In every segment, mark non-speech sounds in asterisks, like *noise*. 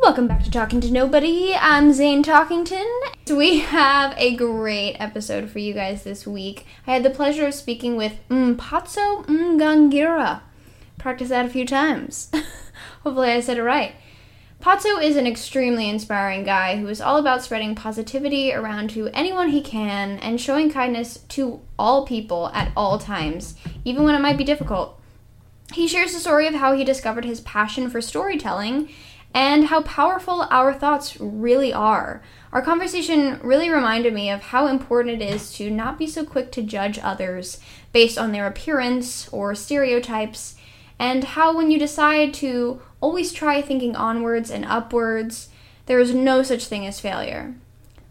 Welcome back to Talking to Nobody. I'm Zane Talkington. We have a great episode for you guys this week. I had the pleasure of speaking with Mpatso Mgangira. Practice that a few times. *laughs* Hopefully, I said it right. Patso is an extremely inspiring guy who is all about spreading positivity around to anyone he can and showing kindness to all people at all times, even when it might be difficult. He shares the story of how he discovered his passion for storytelling and how powerful our thoughts really are. Our conversation really reminded me of how important it is to not be so quick to judge others based on their appearance or stereotypes, and how when you decide to always try thinking onwards and upwards, there is no such thing as failure.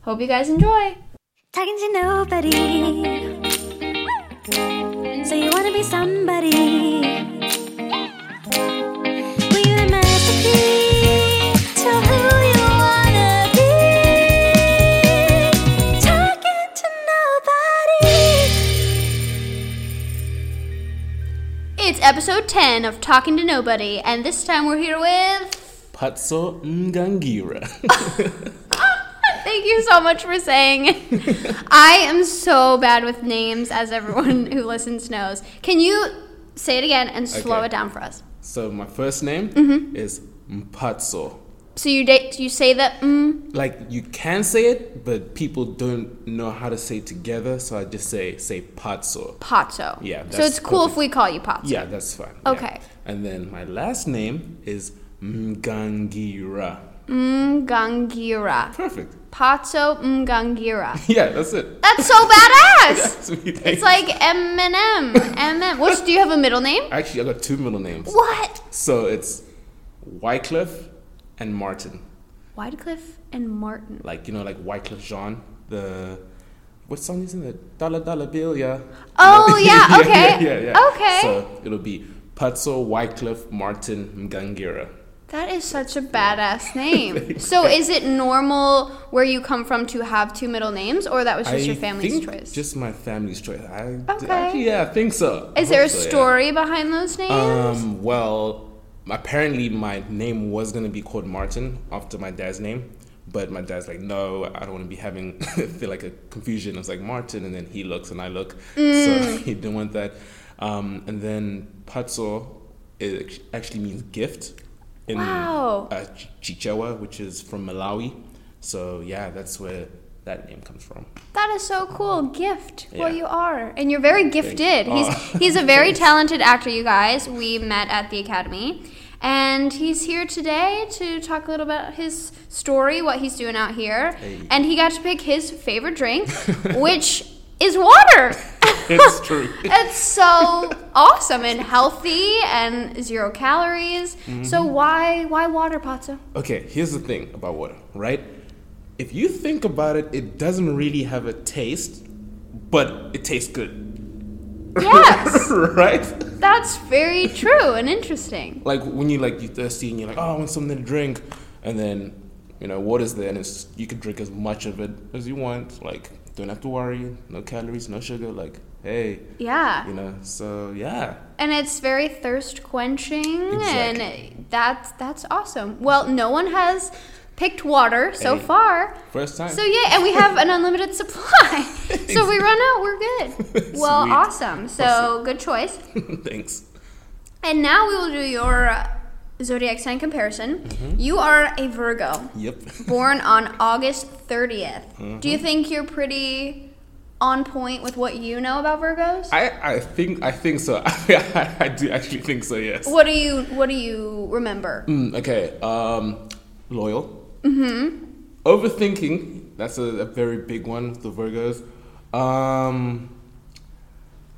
Hope you guys enjoy! Talking to nobody. So you wanna be somebody. Well, you're the masterpiece It's episode 10 of Talking to Nobody, and this time we're here with. Patso Ngangira. *laughs* *laughs* Thank you so much for saying. I am so bad with names, as everyone who listens knows. Can you say it again and slow Okay. it down for us? so my first name Mm-hmm. is Mpatso. So you you say that mm, Like you can say it, but people don't know how to say it together, so I just say say Patso. Patso. Yeah, So it's cool if we call you Patso. Yeah, that's fine. yeah. Okay. And then my last name is Mgangira. Mgangira. Perfect. Patso Mgangira. *laughs* Yeah, that's it. That's so badass. *laughs* Sweet. It's like Eminem. Eminem. What do you have a middle name? Actually, I got two middle names. What? So it's Wycliffe and Martin. Wycliffe and Martin. Like you know, like Wyclef Jean. The what song is in it? Dollar Dollar Bill, yeah. Oh, *laughs* yeah, okay. yeah, yeah, yeah. Okay. So it'll be Patso Wycliffe Martin Mgangira. That is such a badass name. *laughs* so is it normal where you come from to have two middle names, or that was just your family's think choice? Just my family's choice. I Okay. actually, yeah, I think so. I is there a so, yeah. story behind those names? Um, well, apparently my name was gonna be called Martin after my dad's name, but my dad's like, no, I don't want to be having *laughs* feel like a confusion. I was like Martin, and then he looks and I look, Mm. so *laughs* he didn't want that. Um, and then Patso it actually means gift in Wow. uh, Chichewa, which is from Malawi. So yeah, that's where that name comes from. That is so cool. Gift. Well, you are. And you're very gifted. He's *laughs* he's a very talented actor, you guys. We met at the academy. And he's here today to talk a little about his story, what he's doing out here. Hey. And he got to pick his favorite drink, *laughs* which is water. *laughs* It's true. it's so awesome and healthy and zero calories. So Mm-hmm. why why water, Patso? Okay, here's the thing about water, right? If you think about it, it doesn't really have a taste, but it tastes good. Yes. *laughs* right? That's very true and interesting. Like when you like you thirsty and you're like, oh, I want something to drink, and then you know water's there and it's you can drink as much of it as you want. Like don't have to worry, no calories, no sugar. Like hey, Yeah. you know. So yeah, and it's very thirst quenching Exactly. and that's that's awesome well no one has picked water so Hey. far first time. so yeah and we have an unlimited *laughs* supply *laughs* so we run out we're good *laughs* well Sweet. awesome so Awesome. good choice Thanks. and now we will do your uh, zodiac sign comparison Mm-hmm. you are a virgo Yep. born on august 30th do Mm-hmm. you think you're pretty on point with what you know about Virgos? I, I think I think so. I, I do actually think so. Yes. what do you What do you remember? Mm, okay. Um, loyal. Mm-hmm. Overthinking. That's a, a very big one. The Virgos. Um,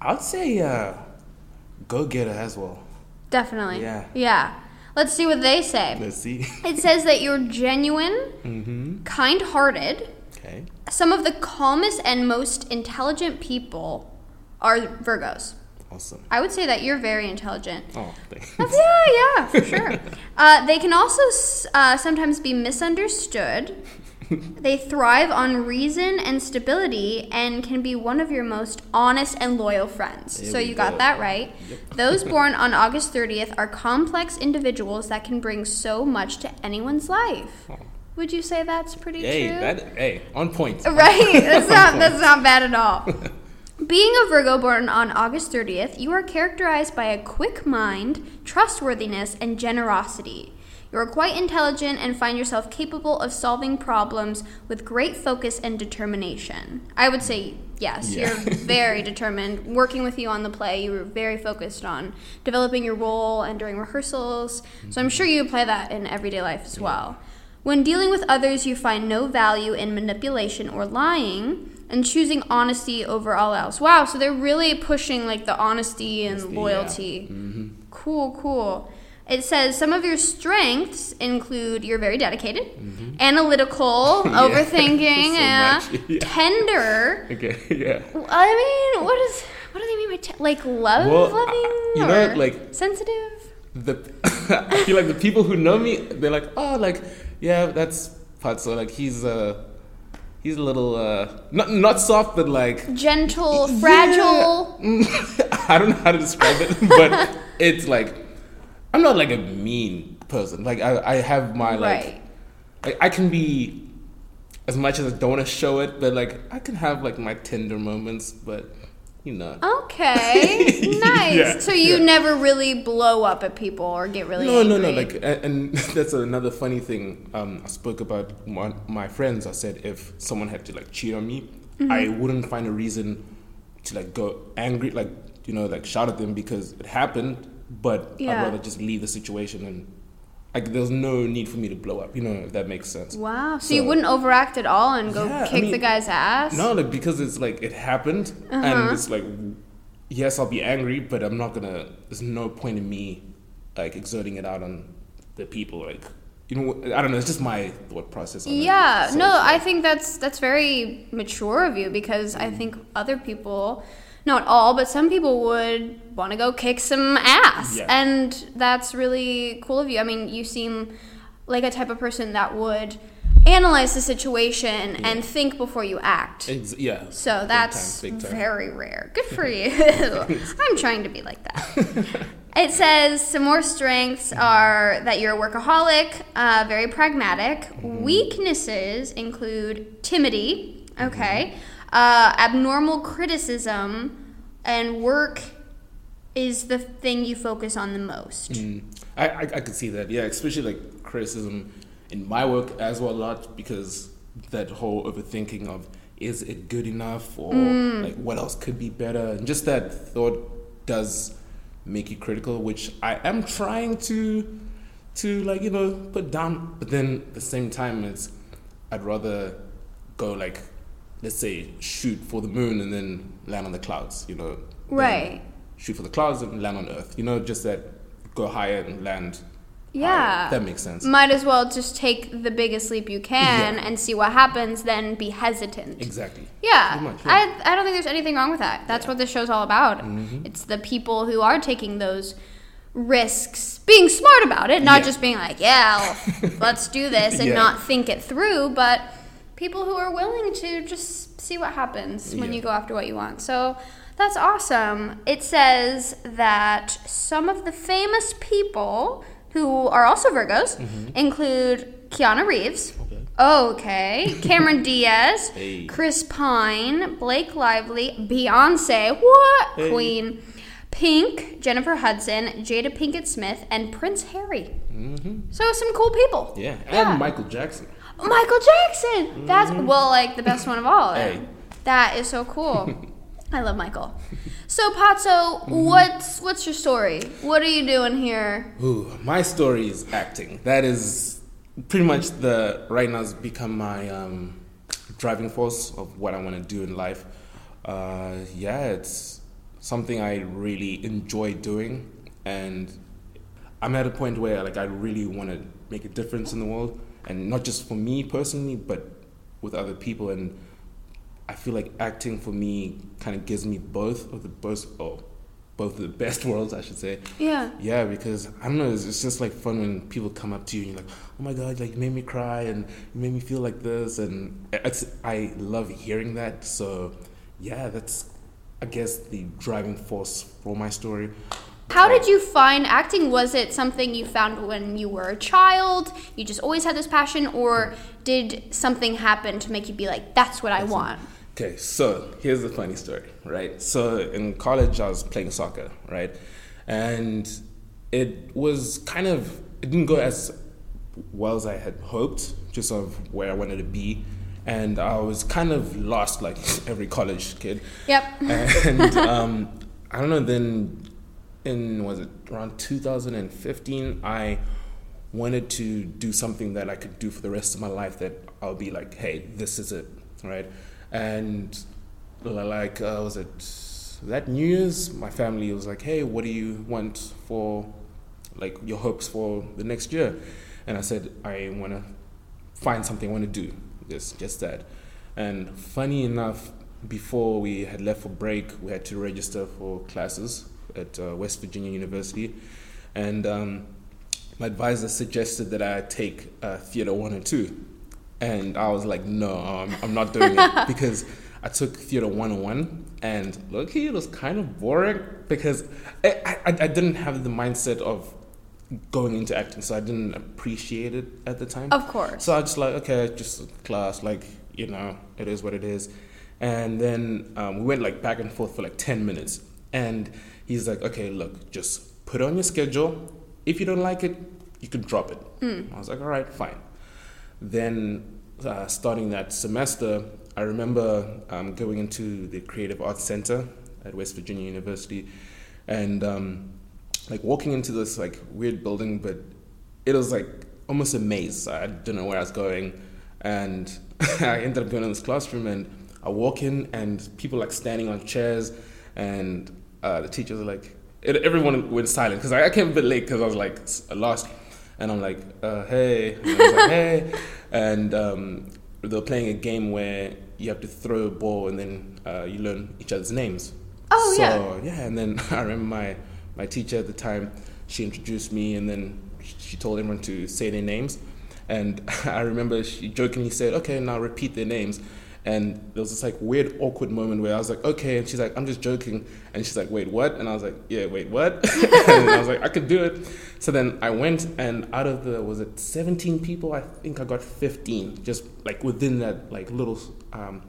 I'd say uh, go getter as well. Definitely. Yeah. Yeah. Let's see what they say. Let's see. *laughs* It says that you're genuine, mm-hmm. kind-hearted. Okay. Some of the calmest and most intelligent people are Virgos. Awesome. I would say that you're very intelligent. Oh, thanks. yeah, yeah, *laughs* for sure. Uh, they can also uh, sometimes be misunderstood. *laughs* they thrive on reason and stability and can be one of your most honest and loyal friends. There so you got that right. *laughs* Those born on August 30th are complex individuals that can bring so much to anyone's life. Would you say that's pretty Hey, true? that hey, on point. Right. That's not that's not bad at all. Being a Virgo born on August 30th, you are characterized by a quick mind, trustworthiness, and generosity. You are quite intelligent and find yourself capable of solving problems with great focus and determination. I would say yes, Yeah. you're *laughs* very determined. Working with you on the play, you were very focused on developing your role and during rehearsals. So I'm sure you apply that in everyday life as well. When dealing with others, you find no value in manipulation or lying and choosing honesty over all else. Wow, so they're really pushing like the honesty and Honesty, loyalty. Mm-hmm. Cool, cool. It says some of your strengths include you're very dedicated, analytical, Mm-hmm. *laughs* Yeah, *laughs* overthinking, so yeah, *laughs* yeah. tender. Okay. Yeah. I mean, what is what do they mean by te- like love Well, loving I- you know, like- sensitive? the I feel like the people who know me, they're like, oh, like, yeah, that's Patso. Like he's uh, he's a little uh, not not soft, but like Gentle, fragile. *laughs* I don't know how to describe it, *laughs* but it's like I'm not like a mean person. Like I, I have my like, Right. like I can be as much as I don't want to show it, but like I can have like my tender moments, but you know. Okay, *laughs* nice. Yeah, so you yeah. never really blow up at people or get really No, no, angry. no. Like, a- and *laughs* that's another funny thing. Um, I spoke about one, my friends. I said if someone had to like cheat on me, Mm-hmm. I wouldn't find a reason to like go angry, like you know, like shout at them because it happened. But Yeah. I'd rather just leave the situation and like there's no need for me to blow up. You know, if that makes sense. Wow. So, you wouldn't overact at all and go Yeah, I kick the guy's ass? No, like because it's like it happened, Uh-huh. and it's like, yes, I'll be angry, but I'm not gonna. There's no point in me like exerting it out on the people. Like, you know, I don't know. It's just my thought process. Yeah, So no, I think that's that's very mature of you because I think other people, not all, but some people would want to go kick some ass, Yeah. and that's really cool of you. I mean, you seem like a type of person that would analyze the situation and think before you act. Ex- yeah. So Big that's time, big time. very rare. Good for *laughs* you. *laughs* I'm trying to be like that. *laughs* it says some more strengths are that you're a workaholic, uh, very pragmatic. Mm-hmm. Weaknesses include timidity, okay, Mm-hmm. Uh, abnormal criticism, and work is the thing you focus on the most. Mm. I, I I could see that. Yeah, especially like criticism in my work as well a lot because that whole overthinking of is it good enough or Mm. like what else could be better and just that thought does make you critical which I am trying to to like you know put down but then at the same time it's I'd rather go like let's say shoot for the moon and then land on the clouds you know Right. shoot for the clouds and land on earth you know just that go higher and land Yeah. higher. that makes sense Might as well just take the biggest leap you can Yeah. and see what happens, then be hesitant. exactly Yeah, much, yeah. I, I don't think there's anything wrong with that. That's what this show's all about. Mm-hmm. It's the people who are taking those risks, being smart about it, not Yeah. just being like, yeah, well, *laughs* let's do this and Yeah. not think it through, but people who are willing to just see what happens when Yeah. you go after what you want. So that's awesome. It says that some of the famous people who are also Virgos include Keanu Reeves. Mm-hmm. Okay. Okay. *laughs* Cameron Diaz, Hey. Chris Pine, Blake Lively, Beyonce, what? Hey. Queen, Pink, Jennifer Hudson, Jada Pinkett Smith, and Prince Harry. So some cool people. Mm-hmm. yeah and Yeah. Michael Jackson Michael Jackson. That's well, like the best one of all. Hey, That is so cool. *laughs* I love Michael. So Patso, what's what's your story? What are you doing here? Ooh, my story is acting. That is pretty much the right now has become my um, driving force of what I want to do in life. Uh, yeah, it's something I really enjoy doing, and I'm at a point where like I really want to make a difference in the world, and not just for me personally, but with other people. And I feel like acting for me kind of gives me both of the both oh, both of the best *laughs* worlds, I should say. Yeah. Yeah, because I don't know, it's, it's just like fun when people come up to you and you're like, oh my god, like you made me cry and you made me feel like this, and it's I love hearing that. So yeah, that's I guess the driving force for my story. How did you find acting? Was it something you found when you were a child? You just always had this passion, or did something happen to make you be like, that's what I want? Okay, so here's the funny story, right? So in college, I was playing soccer, right? And it was kind of, it didn't go as well as I had hoped, just of where I wanted to be. And I was kind of lost, like *laughs* every college kid. Yep. And um, I don't know, then in, was it around 2015, I wanted to do something that I could do for the rest of my life that I'll be like, hey, this is it, right? And like, uh, was it that New Year's? My family was like, hey, what do you want for, like, your hopes for the next year? And I said, I want to find something I want to do, just, just that. And funny enough, before we had left for break, we had to register for classes at uh, West Virginia University. And um, my advisor suggested that I take uh, Theater 1 and 2. And I was like, no, I'm, I'm not doing it *laughs* because I took Theater 101 and look, it was kind of boring because I, I, I didn't have the mindset of going into acting, so I didn't appreciate it at the time. Of course. So I just like, okay, just class, like, you know, it is what it is. And then um, we went like back and forth for like 10 minutes. And he's like, okay, look, just put on your schedule. If you don't like it, you can drop it. I was like, all right, fine. Then, uh, starting that semester, I remember um, going into the Creative Arts Center at West Virginia University, and um, like walking into this like weird building, but it was like almost a maze. I didn't know where I was going, and *laughs* I ended up going in this classroom, and I walk in, and people like standing on chairs, and uh, the teachers are like, it, everyone went silent because I, I came a bit late because I was like lost, and I'm like, uh, hey, and I was like, hey, *laughs* and um, they were playing a game where you have to throw a ball and then uh, you learn each other's names. Oh, so, yeah. yeah, and then *laughs* I remember my my teacher at the time. She introduced me, and then she told everyone to say their names. And *laughs* I remember she jokingly said, "Okay, now repeat their names." And there was this like weird, awkward moment where I was like, "Okay," and she's like, "I'm just joking," and she's like, "Wait, what?" And I was like, "Yeah, wait, what?" *laughs* and I was like, "I could do it." So then I went, and out of the was it 17 people, I think I got 15, just like within that like little. Um,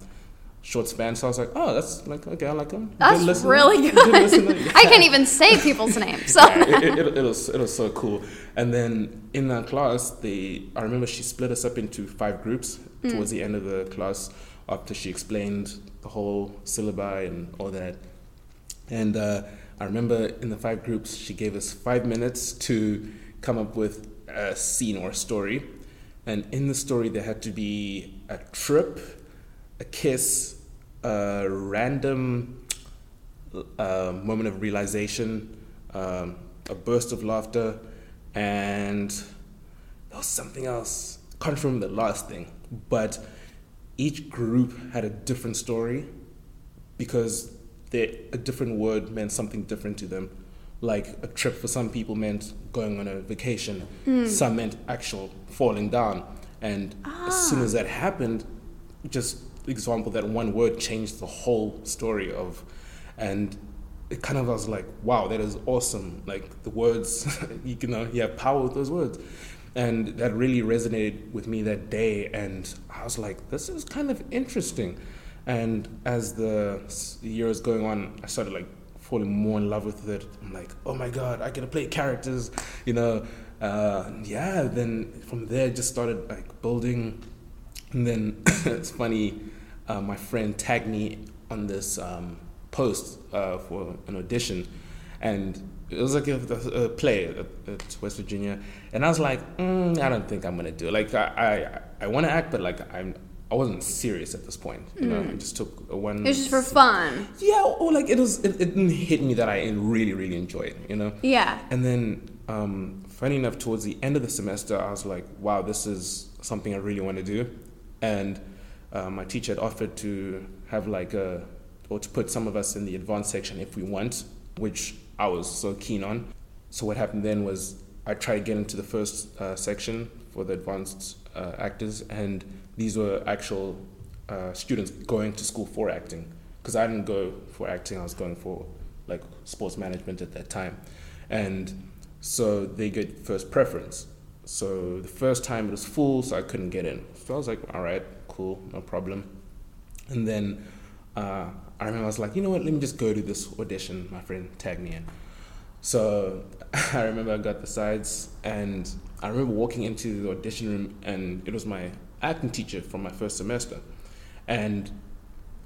Short span, so I was like, "Oh, that's like okay. I like them. That's really good. *laughs* I can't even say people's names. So. *laughs* yeah, it, it, it, was it was so cool. And then in that class, they I remember she split us up into five groups towards the end of the class after she explained the whole syllabi and all that. And uh, I remember in the five groups, she gave us five minutes to come up with a scene or a story. And in the story, there had to be a trip, a kiss, a random uh, moment of realization, um, a burst of laughter, and there was something else. Can't remember the last thing, but each group had a different story because they, a different word meant something different to them. Like a trip for some people meant going on a vacation, hmm. some meant actual falling down. And as soon as ah. that happened, just example that one word changed the whole story of, and it kind of was like, wow, that is awesome. Like the words, *laughs* you know, you have power with those words. And that really resonated with me that day. And I was like, this is kind of interesting. And as the s- year is going on, I started like falling more in love with it. I'm like, oh my God, I get to play characters, you know. Uh, yeah, then from there, just started like building. And then *coughs* it's funny, uh, my friend tagged me on this um, post uh, for an audition, and it was like a, a play at, at West Virginia, and I was like, mm, I don't think I'm gonna do it. Like I I, I want to act, but like I'm. I wasn't serious at this point, you know. I just took one. It was just for fun. Yeah, or like it was. It, it didn't hit me that I really, really enjoyed, you know. Yeah. And then, um, funny enough, towards the end of the semester, I was like, wow, this is something I really want to do. And uh, my teacher had offered to have like a, or to put some of us in the advanced section if we want, which I was so keen on. So what happened then was I tried to get into the first uh, section for the advanced uh, actors, and these were actual uh, students going to school for acting. Because I didn't go for acting, I was going for like sports management at that time. And so they get first preference. So the first time it was full, so I couldn't get in. So I was like, all right, cool, no problem. And then uh, I remember I was like, you know what, let me just go to this audition. My friend tagged me in. So *laughs* I remember I got the sides, and I remember walking into the audition room, and it was my acting teacher from my first semester. And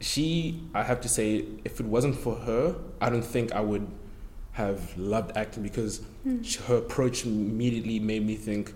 she, I have to say, if it wasn't for her, I don't think I would have loved acting because she- her approach immediately made me think,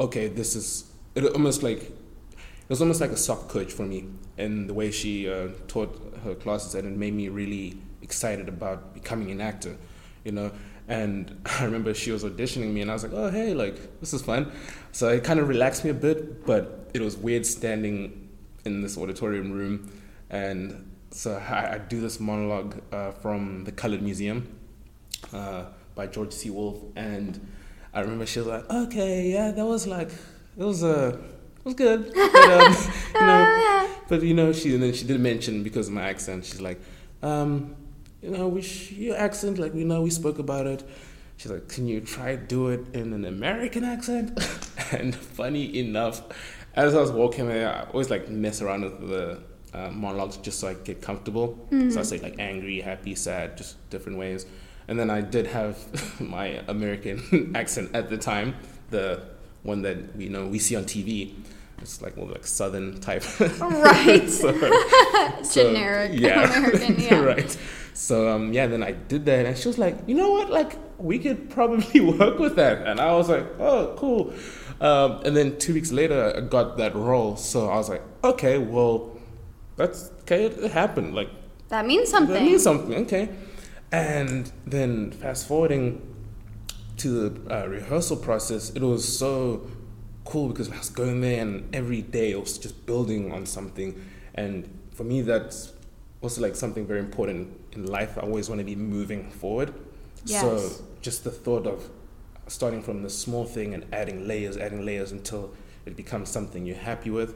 okay, this is it almost like it was almost like a soccer coach for me and the way she uh, taught her classes and it made me really excited about becoming an actor you know? And *laughs* i remember she was auditioning me and i was like oh hey like this is fun. So it kind of relaxed me a bit but it was weird standing in this auditorium room and so i, I do this monologue uh, from the colored museum uh, by george c. Wolfe and i remember she was like okay yeah that was like it was uh, it was good. But, um, *laughs* you know, *laughs* but you know she and then she did mention because of my accent she's like um, you know we sh- your accent like we know we spoke about it. She's like can you try do it in an american accent? *laughs* And funny enough as i was walking there i always like mess around with the uh, monologues just so i get comfortable. So i say like angry happy sad just different ways. And then i did have my american accent at the time the one that we know we see on tv it's like more like southern type Right. *laughs* So- *laughs* so, Generic yeah. *laughs* American, yeah. right. So um, yeah, then I did that, and she was like, "You know what? Like, we could probably work with that." And I was like, "Oh, cool." Um, and then two weeks later, I got that role. So I was like, "Okay, well, that's okay. It, it happened. Like, That means something. that means something. Okay." And then fast forwarding to the uh, rehearsal process, it was so cool because I was going there and every day I was just building on something. And for me, that's also like something very important in life. I always want to be moving forward. Yes. So just the thought of starting from the small thing and adding layers, adding layers until it becomes something you're happy with.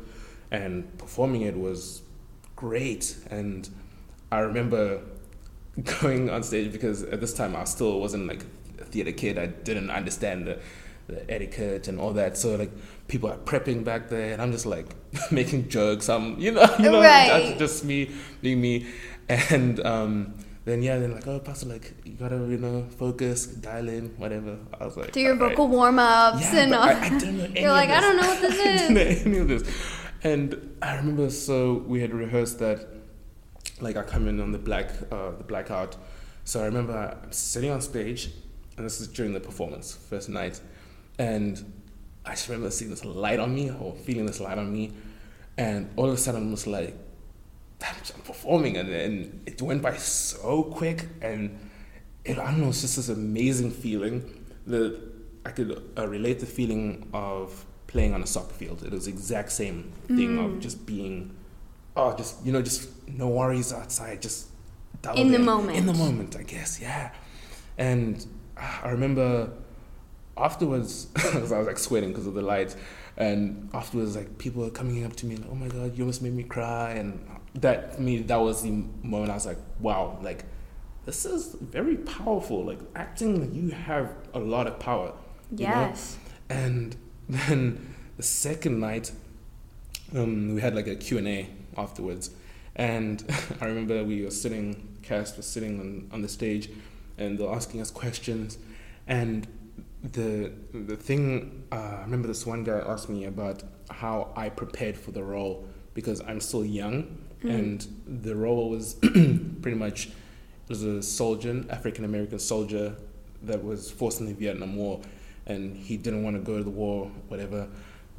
And performing it was great. And I remember *laughs* going on stage because at this time I still wasn't like theater kid. I didn't understand the, the etiquette and all that. So like people are prepping back there, and I'm just like *laughs* making jokes. I'm you know *laughs* you know Right. that's just me being me. And um, then yeah, then like oh Patso like you gotta you know focus, dial in, whatever. I was like Do your "All right." vocal warm ups Yeah, and all. I, I didn't know *laughs* You're like, I don't know what this is. I didn't know any of this. And I remember, so we had rehearsed that, like I come in on the black, uh, the blackout. So I remember I'm sitting on stage, and this is during the performance, first night, and I just remember seeing this light on me, or feeling this light on me, and all of a sudden I was like, I'm I'm performing, and then it went by so quick, and it, I don't know, it's just this amazing feeling that I could uh, relate the feeling of playing on a soccer field. It was the exact same thing of just being, oh, just you know, just no worries outside, just In the in moment. In the moment, I guess, yeah. And I remember afterwards, *laughs* because I was like sweating because of the lights, and afterwards, like people were coming up to me, like, "Oh my god, you almost made me cry," and that for me, that was the moment I was like, "Wow, like this is very powerful. Like acting, you have a lot of power." you know? Yes. And then the second night, um, we had like a Q&A afterwards. And *laughs* I remember we were sitting, cast was sitting on, on the stage and they're asking us questions. And the, the thing, uh, I remember this one guy asked me about how I prepared for the role because I'm still young and the role was *clears throat* pretty much it was a soldier, African American soldier, that was forced in the Vietnam War, and he didn't want to go to the war, whatever.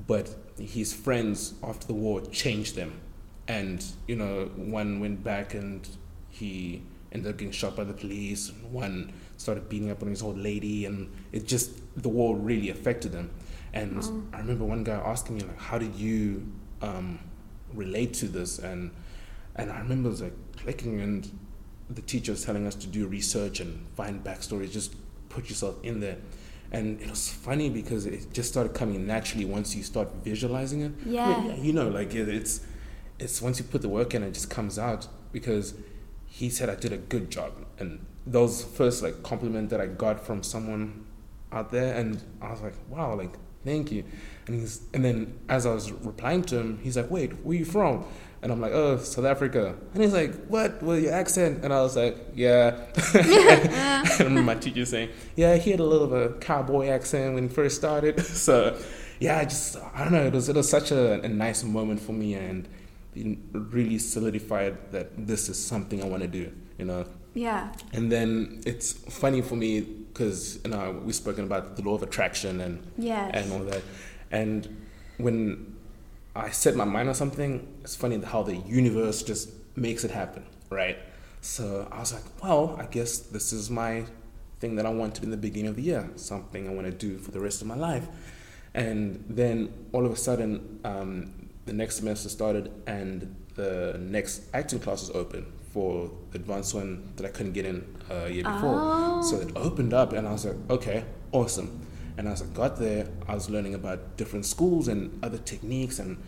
But his friends after the war changed them, and you know one went back and he ended up getting shot by the police. One started beating up on his old lady, and it just the war really affected him. And I remember one guy asking me like, "How did you um, relate to this?" And and I remember was like clicking, and the teacher was telling us to do research and find backstories, just put yourself in there. And it was funny because it just started coming naturally once you start visualizing it. Yeah. you know, like it, it's it's once you put the work in, it just comes out because he said I did a good job, and those first like compliment that I got from someone out there, and I was like, wow, like thank you, and he's and then as I was replying to him, he's like, wait, where you from? And I'm like, oh, South Africa. And he's like, what? With your accent? And I was like, yeah. *laughs* I remember my teacher saying, yeah, he had a little of a cowboy accent when he first started. *laughs* so, yeah, I just, I don't know, it was, it was such a, a nice moment for me and really solidified that this is something I want to do, you know. Yeah. And then it's funny for me because you know we've spoken about the law of attraction and Yes. and all that. And when I set my mind on something, it's funny how the universe just makes it happen, right? So I was like, well, I guess this is my thing that I wanted in the beginning of the year, something I want to do for the rest of my life. And then all of a sudden, um, the next semester started, and the next acting class was open for the advanced one that I couldn't get in a year before. So it opened up, and I was like, okay, awesome. And as I got there, I was learning about different schools and other techniques, and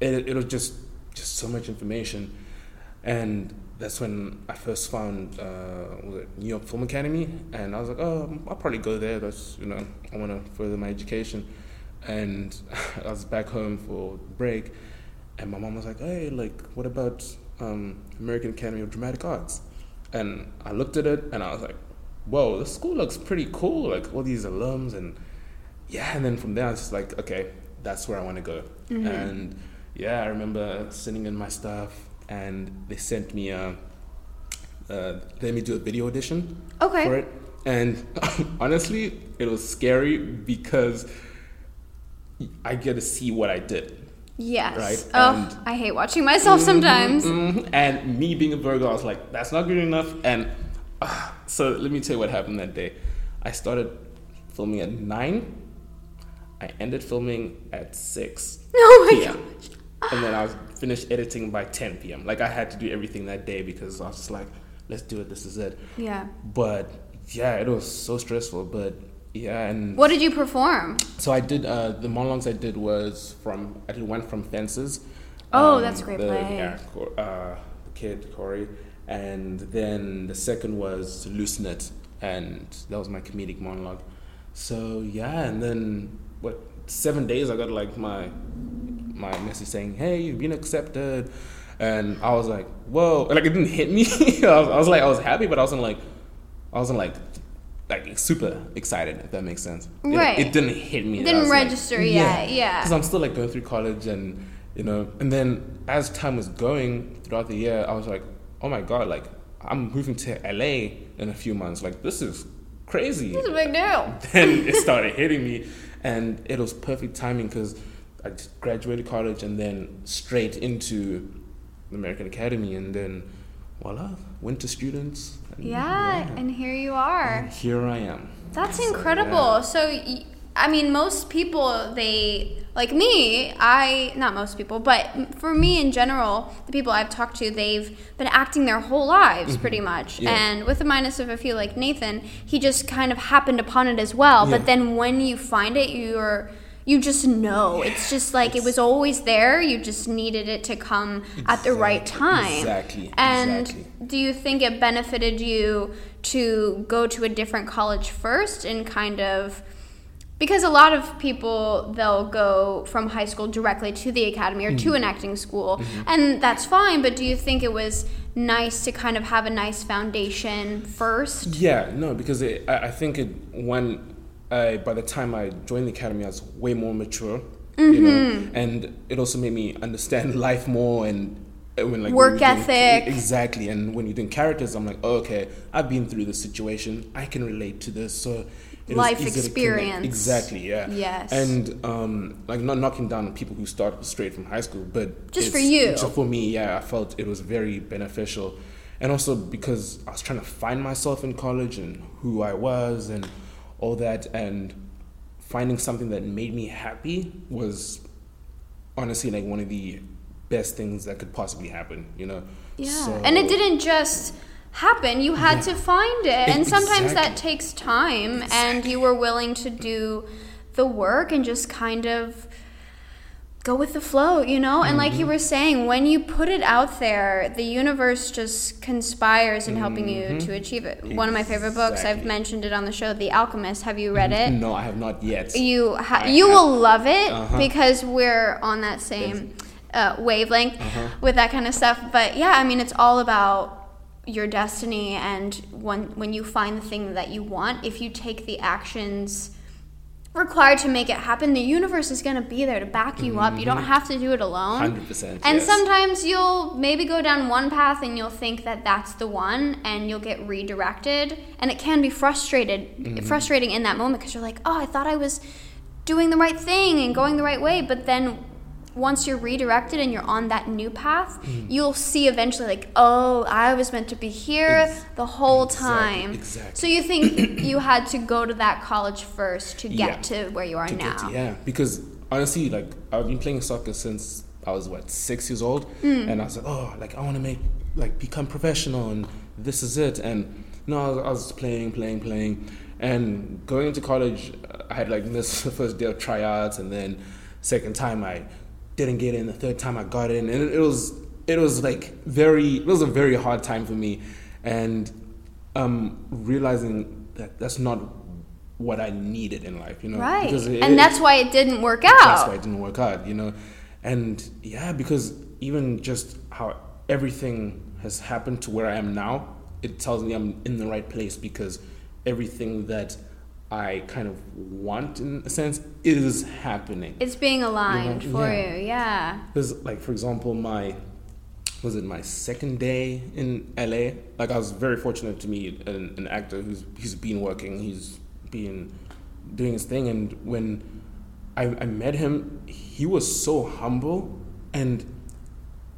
it, it was just just so much information. And that's when I first found uh, was it New York Film Academy, and I was like, oh, I'll probably go there. That's you know, I want to further my education. And *laughs* I was back home for break, and my mom was like, hey, like, what about um, American Academy of Dramatic Arts? And I looked at it, and I was like, whoa, this school looks pretty cool. Like all these alums, and yeah. And then from there, I was just like, okay, that's where I want to go. And yeah, I remember sitting in my stuff, and they sent me a. Uh, let me do a video audition Okay. for it, and *laughs* honestly, it was scary because I get to see what I did. Yes. Right, Oh, and- I hate watching myself sometimes. Mhm. And me being a Virgo, I was like, that's not good enough. And uh, so let me tell you what happened that day. I started filming at 9. I ended filming at 6 *laughs* Oh my p.m. And then I was finished editing by 10 p.m. Like I had to do everything that day because I was just like, let's do it, this is it. Yeah. But yeah, it was so stressful. But yeah, and What did you perform? so I did uh, the monologues I did was from I did one from Fences. Oh, that's a great the, play. Yeah, Cor- uh, the kid Corey, and then the second was Loosen It, and that was my comedic monologue. So yeah, and then what? Seven days I got like my my message saying, "Hey, you've been accepted," and I was like, "Whoa!" Like it didn't hit me. *laughs* I, was, I was like, I was happy, but I wasn't like, I wasn't like. Like super excited, if that makes sense. It- Right. It, didn't hit me. It didn't was like- register yet, yeah. Because I'm still like going through college and you know, and then as time was going throughout the year, I was like, oh my god, like I'm moving to LA in a few months. Like this is crazy. It's a big deal. *laughs* then it *laughs* started hitting me, and it was perfect timing because I just graduated college and then straight into the American Academy, and then voila, went to students. And Yeah, and here you are. and here I am. That's So, incredible. yeah. So, I mean, most people, they, like me, I, not most people, but for me in general, the people I've talked to, they've been acting their whole lives pretty much. Mm-hmm. Yeah. And with the minus of a few like Nathan, he just kind of happened upon it as well. Yeah. But then when you find it, you're, you just know. It's just like it was always there. You just needed it to come at the right time. exactly, And exactly. do you think it benefited you to go to a different college first and kind of because a lot of people they'll go from high school directly to the academy or Mm-hmm. to an acting school and that's fine but do you think it was nice to kind of have a nice foundation first Yeah, no, because it, I, I think it when I, by the time I joined the academy, I was way more mature, you know, and it also made me understand *laughs* life more and uh, when like Work when you're doing- ethic. exactly. And when you're doing characters, I'm like, oh, okay, I've been through this situation. I can relate to this. So it Life easy to connect. experience. Exactly. Yeah. Yes. And um, like not knocking down people who start straight from high school, but Just for you. just for me, yeah, I felt it was very beneficial. And also because I was trying to find myself in college and who I was and all that, and finding something that made me happy was honestly like one of the best things that could possibly happen, you know? Yeah. So- and it didn't just happen. You had to find it. And *laughs* sometimes that takes time and you were willing to do the work and just kind of go with the flow, you know? And like you Mm-hmm. were saying, when you put it out there, the universe just conspires in helping you to achieve it. One of my favorite books, I've Mm-hmm. Mentioned it on the show, The Alchemist. Have you read it? No, I have not yet. you ha- you have- will love it Uh-huh. because we're on that same uh, wavelength Uh-huh. with that kind of stuff. But yeah, I mean, it's all about your destiny, and when when you find the thing that you want, if you take the actions required to make it happen, the universe is going to be there to back you up. You don't have to do it alone. 100%, And Mm-hmm. yes. sometimes you'll maybe go down one path and you'll think that that's the one and you'll get redirected and it can be frustrated Mm-hmm. frustrating in that moment because you're like, "Oh, I thought I was doing the right thing and going the right way." But then once you're redirected and you're on that new path, Mm-hmm. you'll see eventually like, "Oh, I was meant to be here Ex- the whole exactly, time." exactly. So you think you had to go to that college first to get Yeah. to where you are to now. to- yeah, because honestly, like I've been playing soccer since I was what six years old, Hmm. and I was like, oh, like I want to make like become professional, and this is it. And no, I was, I was playing, playing, playing, and going into college, I had like *laughs* missed the first day of tryouts, and then second time I didn't get in. The third time I got in, and it, was it was like very it was a very hard time for me, and um, realizing that that's not what I needed in life, you know, Right. It- and that's why it didn't work out. that's why it didn't work out, you know. And yeah, because even just how everything has happened to where I am now, it tells me I'm in the right place because everything that I kind of want, in a sense, is happening. It's being aligned You know, for yeah. you, yeah. Because, like, for example, my was it my second day in LA? Like, I was very fortunate to meet an, an actor who's he's been working, he's been doing his thing, and when I, I met him, he was so humble, and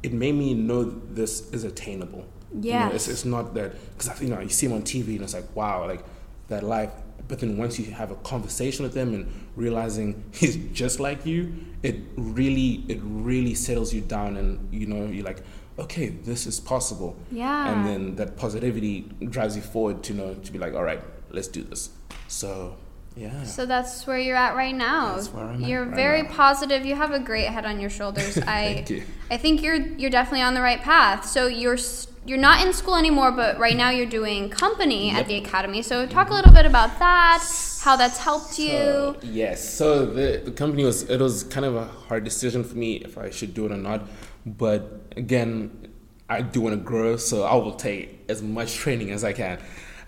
it made me know this is attainable. You know, it's, it's not that because you know you see him on TV and it's like wow, like that life. But then once you have a conversation with them and realizing he's just like you, it really it really settles you down and you know you're like okay this is possible. Yeah. And then that positivity drives you forward to know to be like all right let's do this. So yeah. So that's where you're at right now. That's where I'm at you're right very now. positive. You have a great head on your shoulders. *laughs* I Thank you. I think you're you're definitely on the right path. So you're s- you're not in school anymore, but right now you're doing company at the academy. So talk a little bit about that, how that's helped you. So, yes. So the, the company was it was kind of a hard decision for me if I should do it or not. But again, I do want to grow, so I will take as much training as I can.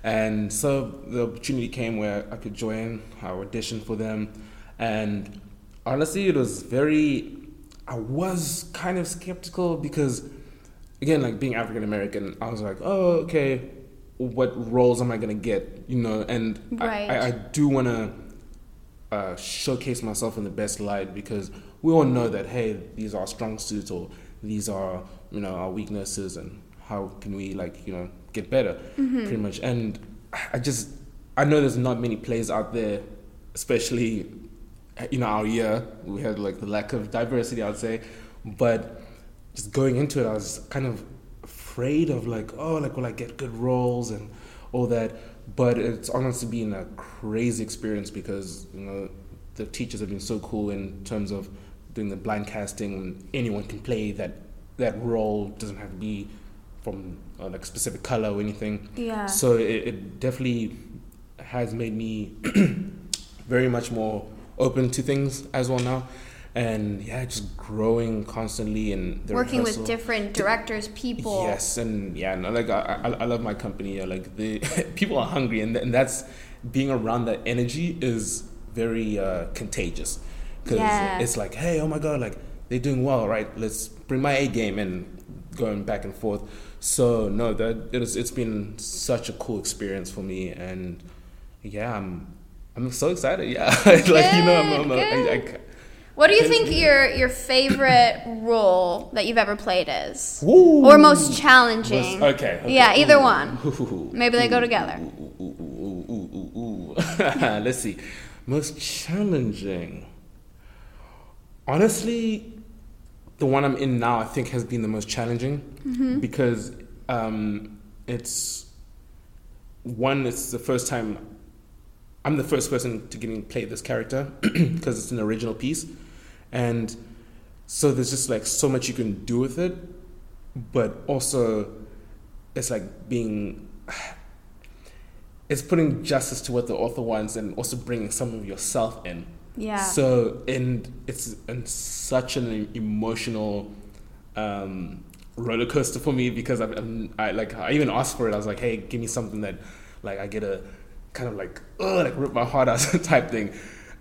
And so the opportunity came where I could join. I auditioned for them, and honestly, it was very. I was kind of skeptical because, again, like being African American, I was like, oh, okay, what roles am I gonna get? You know, and I- Right. I, I do want to uh, showcase myself in the best light because we all know that hey, these are strong suits or these are you know our weaknesses and how can we like you know get better pretty much. And I just I know there's not many plays out there, especially you know our year we had like the lack of diversity I'd say, but just going into it I was kind of afraid of like oh like will I get good roles and all that. But it's honestly been a crazy experience because you know the teachers have been so cool in terms of doing the blind casting and anyone can play that that role. Doesn't have to be from uh, like a specific color or anything. Yeah. so it, it definitely has made me *clears throat* very much more open to things as well now and yeah just growing constantly and Working with different directors, people. Yes, and yeah, no, like I, I, I love my company. Yeah, like the *laughs* people are hungry, and and that's being around that energy is very uh, contagious because Yeah. it's like, hey, oh my god, like they're doing well, right? Let's bring my A game, and going back and forth. So no, that it is, it's been such a cool experience for me, and yeah, I'm I'm so excited. Yeah, *laughs* like you know, I'm, I'm, I, I, What do you think your your favorite role that you've ever played is, Ooh. or most challenging? Was- okay, okay. Yeah, either Ooh. one. Ooh. *laughs* Maybe they go together. *laughs* Let's see. Most challenging. Honestly, the one I'm in now, I think, has been the most challenging because um, it's one. It's the first time I'm the first person to getting play this character *clears throat* because it's an original piece, and so there's just like so much you can do with it, but also it's like being *sighs* it's putting justice to what the author wants and also bringing some of yourself in. Yeah. So and it's and such an emotional um, roller coaster for me because I'm, I'm I like I even asked for it. I was like, hey, give me something that like I get a kind of like oh like rip my heart out *laughs* type thing.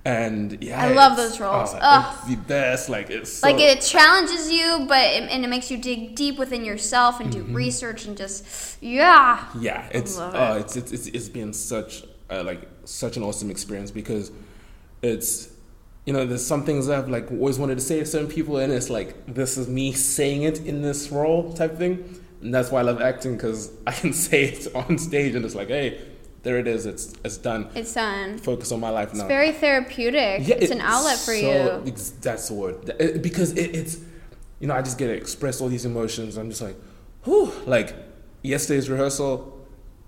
And yeah, I love those roles. oh, it's the best. Like it's so, like it challenges you, but it, and it makes you dig deep within yourself and Mm-hmm. do research and just yeah. yeah it's oh it. it's, it's it's it's been such uh, like such an awesome experience because it's you know there's some things I've like always wanted to say to certain people and it's like this is me saying it in this role type thing and that's why I love acting because I can *laughs* say it on stage and it's like hey there it is it's it's done It's done. focus on my life now It's very therapeutic. yeah, it's an outlet for so- you. That's the word. Because it, it's, you know, I just get to express all these emotions. I'm just like, whew. Like yesterday's rehearsal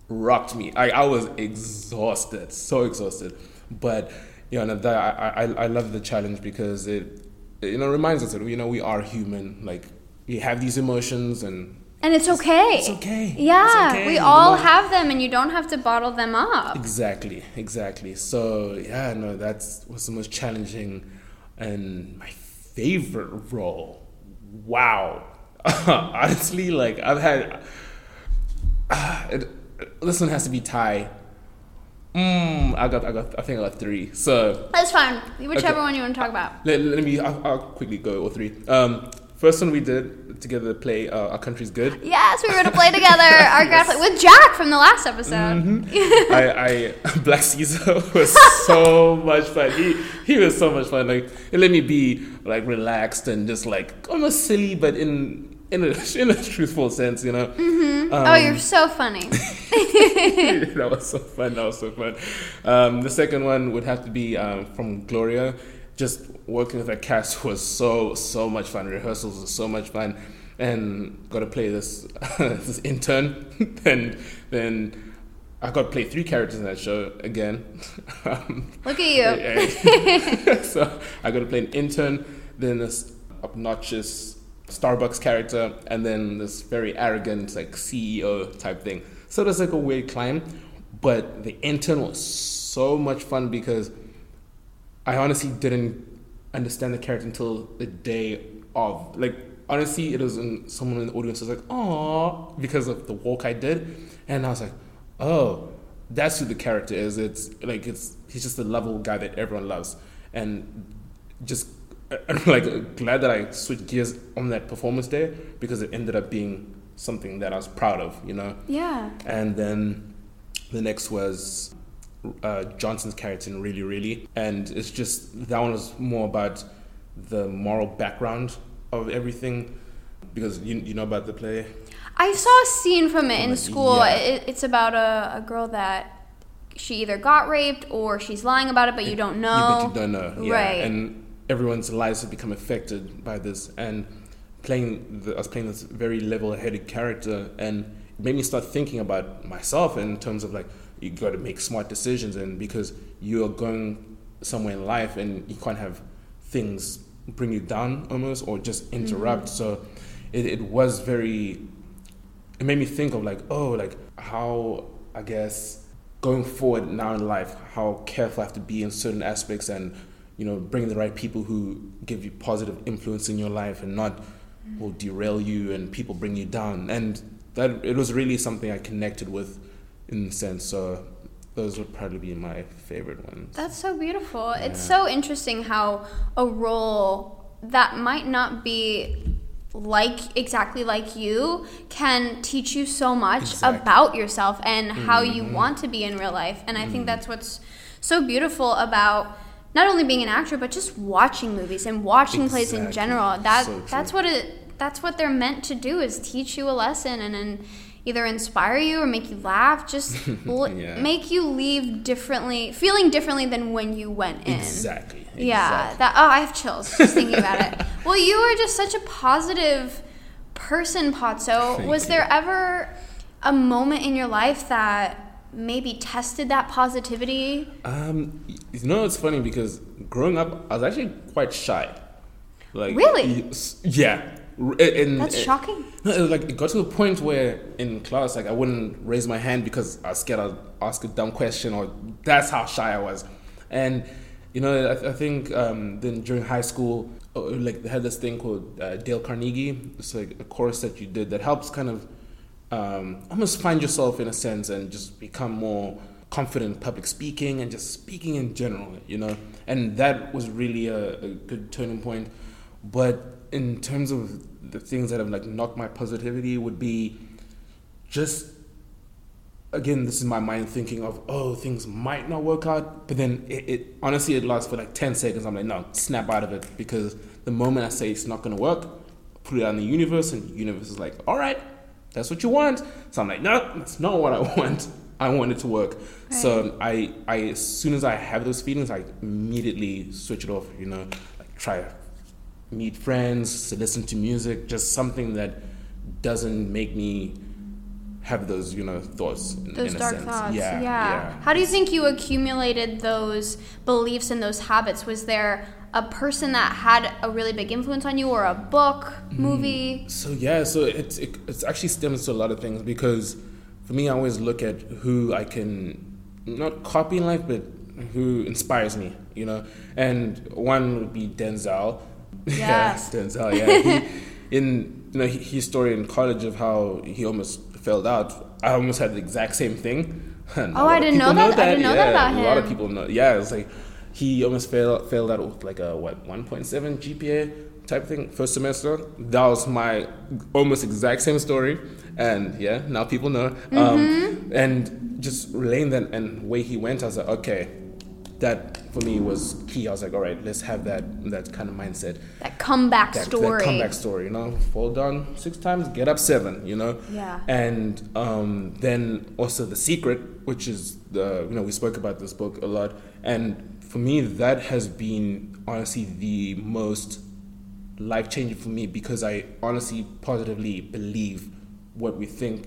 rocked me. I, I was exhausted, so exhausted. But you know, that I, I I love the challenge because it, it, you know, reminds us that you know we are human. Like we have these emotions and. And it's okay. It's okay. Yeah, It's okay, we all have them, and you don't have to bottle them up. Exactly, exactly. So yeah, no, that's was the most challenging and my favorite role. Wow. *laughs* Honestly, like I've had Ah, *sighs* it, this one has to be tie. Mm, I got, I got, I think I got three. So That's fine. Whichever Okay. one you want to talk about. let, let me, I'll, I'll quickly go all three. Um, first one we did together play uh, Our Country's Good. Yes, we were to play together *laughs* our graphic with Jack from the last episode. Mm-hmm. *laughs* I, I *laughs* Black Caesar was so much fun. He he was so much fun. Like it let me be like relaxed and just like almost silly, but in in a in a truthful sense, you know. oh, you're so funny. that was so fun. That was so fun. Um, the second one would have to be um, from Gloria. Just working with that cast *laughs* was so so much fun. Rehearsals were so much fun, and got to play this *laughs* this intern. *laughs* and then I got to play three characters in that show again. um, Look at you. so I got to play an intern, then this obnoxious Starbucks character, and then this very arrogant like CEO type thing. So it was like a weird climb, but the intern was so much fun because I honestly didn't understand the character until the day of. Like honestly, it was in, someone in the audience was like, "Oh," because of the walk I did, and I was like, "Oh, that's who the character is." It's like it's he's just the lovable guy that everyone loves, and just *laughs* I'm like glad that I switched gears on that performance day because it ended up being something that I was proud of, you know. Yeah. And then the next was uh, Johnson's character in Really Really. And it's just, that one was more about the moral background of everything because you, you know about the play. I saw a scene from it in school. yeah. It, it's about a, a girl that she either got raped or she's lying about it, but you don't know. Yeah, but you don't know. Yeah. Right. And everyone's lives have become affected by this. And playing, the, I was playing this very level-headed character, and it made me start thinking about myself in terms of like you got to make smart decisions, and because you are going somewhere in life, and you can't have things bring you down almost or just mm-hmm. interrupt. So it, it was very it made me think of like oh like how i guess going forward now in life how careful i have to be in certain aspects and you know bring the right people who give you positive influence in your life and not mm-hmm. will derail you and people bring you down. And that it was really something i connected with in the sense so those would probably be my favorite ones That's so beautiful. It's so interesting how a role that might not be like exactly like you can teach you so much Exactly. about yourself and how you Mm-hmm. want to be in real life. And I think that's what's so beautiful about not only being an actor but just watching movies and watching plays in general. That So that's what it that's what they're meant to do is teach you a lesson and then either inspire you or make you laugh, just *laughs* l- Yeah. make you leave differently, feeling differently than when you went in. Exactly. Yeah, exactly. that oh, I have chills just thinking about it. *laughs* Well, you are just such a positive person, Patso. Thank Was you. there ever a moment in your life that maybe tested that positivity? Um, you know, it's funny because growing up, I was actually quite shy. Like Really? Yeah. And- That's and- shocking. No, it was like it got to the point where in class, like I wouldn't raise my hand because I was scared I'd ask a dumb question, or that's how shy I was. And you know, I, I think um, then during high school, uh, like they had this thing called uh, Dale Carnegie. It's like a course that you did that helps kind of um, almost find yourself in a sense and just become more confident in public speaking and just speaking in general, you know. And that was really a, a good turning point. But in terms of the things that have like knocked my positivity would be just again this is my mind thinking of oh things might not work out but then it, it honestly it lasts for like 10 seconds. I'm like no snap out of it because the moment i say it's not going to work put it out in the universe and the universe is like all right that's what you want. So i'm like no that's not what i *laughs* want. I want it to work. So i i as soon as i have those feelings i immediately switch it off you know like try meet friends, to listen to music, just something that doesn't make me have those, you know, thoughts. In, Those in a dark sense. thoughts. Yeah, yeah. How do you think you accumulated those beliefs and those habits? Was there a person that had a really big influence on you, or a book, Mm. movie? So yeah, so it's it, it's actually stems to a lot of things because for me, I always look at who I can not copy in life, but who inspires me, you know. And one would be Denzel. Yeah, *laughs* Denzel. Yeah, he, in you know he- his story in college of how he almost failed out. I almost had the exact same thing. *laughs* And Oh, I didn't know people that- I didn't know that Yeah, about A lot of people know. Yeah, it's like he almost failed failed out with like a what 1.7 GPA type thing first semester. That was my almost exact same story, and yeah, now people know. Mm-hmm. Um, and just relaying that and way he went, I was like, okay, that for me was key. I was like, all right, let's have that that kind of mindset. That comeback That, story. that comeback story, you know, fall down six times, get up seven, you know. Yeah. And um, then also the secret, which is the you know we spoke about this book a lot, and for me that has been honestly the most life changing for me because I honestly positively believe what we think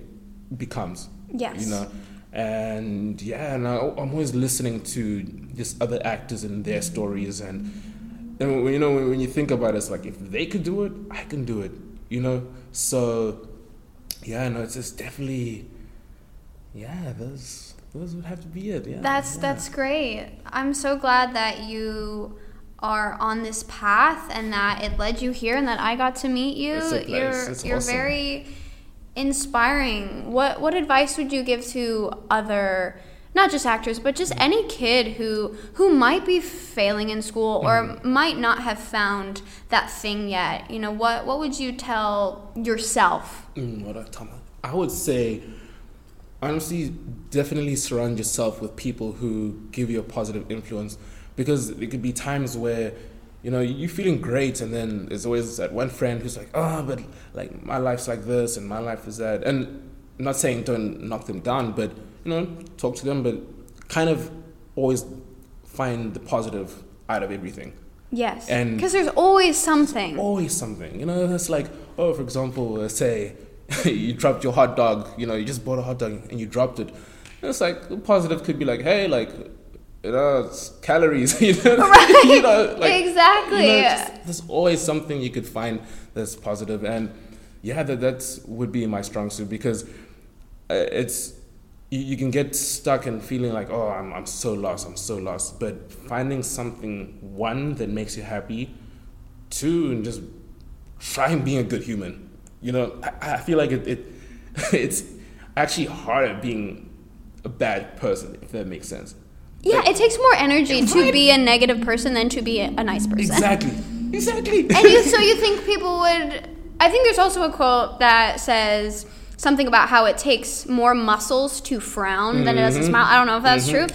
becomes. Yes. You know. And yeah, and I, I'm always listening to just other actors and their stories, and and you know when, when you think about it, it's like if they could do it, I can do it. You know, so yeah, no, it's just definitely yeah. Those those would have to be it. Yeah, That's yeah. that's great. I'm so glad that you are on this path and that it led you here and that I got to meet you. It's a place. You're It's you're awesome. very inspiring. What what advice would you give to other not just actors but just any kid who who might be failing in school or Mm-hmm. might not have found that thing yet? You know, what what would you tell yourself? Mm, what I tell I would say, honestly, definitely surround yourself with people who give you a positive influence, because there could be times where, you know, you're feeling great, and then there's always that one friend who's like, oh, but like my life's like this, and my life is that, and I'm not saying don't knock them down, but you know, talk to them, but kind of always find the positive out of everything Yes. And- Because there's always something. always something. You know, it's like, oh, for example, uh, say *laughs* you dropped your hot dog. You know, you just bought a hot dog and you dropped it. And it's like the positive could be like, hey, like, you know, it's calories. *laughs* You know, Right. *laughs* you know, like, Exactly. you know, just- there's always something you could find that's positive, and yeah, that that's would be my strong suit because uh, it's you, you can get stuck and feeling like oh I'm, I'm so lost i'm so lost but finding something one that makes you happy two and just trying being a good human you know i, I feel like it, it *laughs* it's actually harder being a bad person if that makes sense Yeah, it takes more energy to be a negative person than to be a, nice person. exactly exactly And you, so you *laughs* think people would I think there's also a quote that says something about how it takes more muscles to frown than it does to Mm-hmm. smile. I don't know if that's true,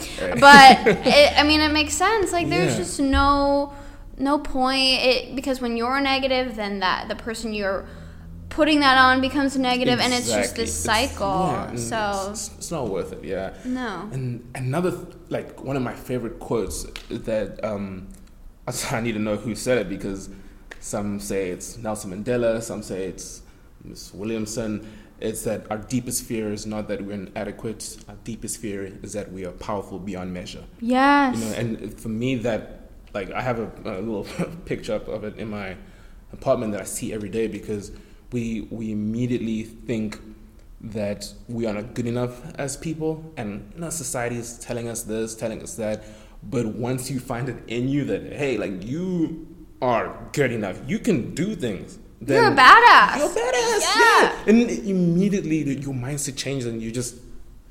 but *laughs* it, I mean, it makes sense. Like, there's Yeah. just no no point it, because when you're negative, then that the person you're putting that on becomes negative, and it's just Exactly. this It's- cycle. yeah, so it's, it's not worth it. Yeah. No. And another like one of my favorite quotes is that um, *laughs* I need to know who said it because some say it's Nelson Mandela, some say it's Miss Williamson. It's that our deepest fear is not that we're inadequate. Our deepest fear is that we are powerful beyond measure. yes, You know, and for me, that like I have a, a little *laughs* picture up of it in my apartment that I see every day because we we immediately think that we are not good enough as people, and you know, society is telling us this, telling us that. But once you find it in you that hey, like you are good enough, you can do things. you're a badass. you're a badass. Yeah. Yeah. And immediately your mindset changes and you just,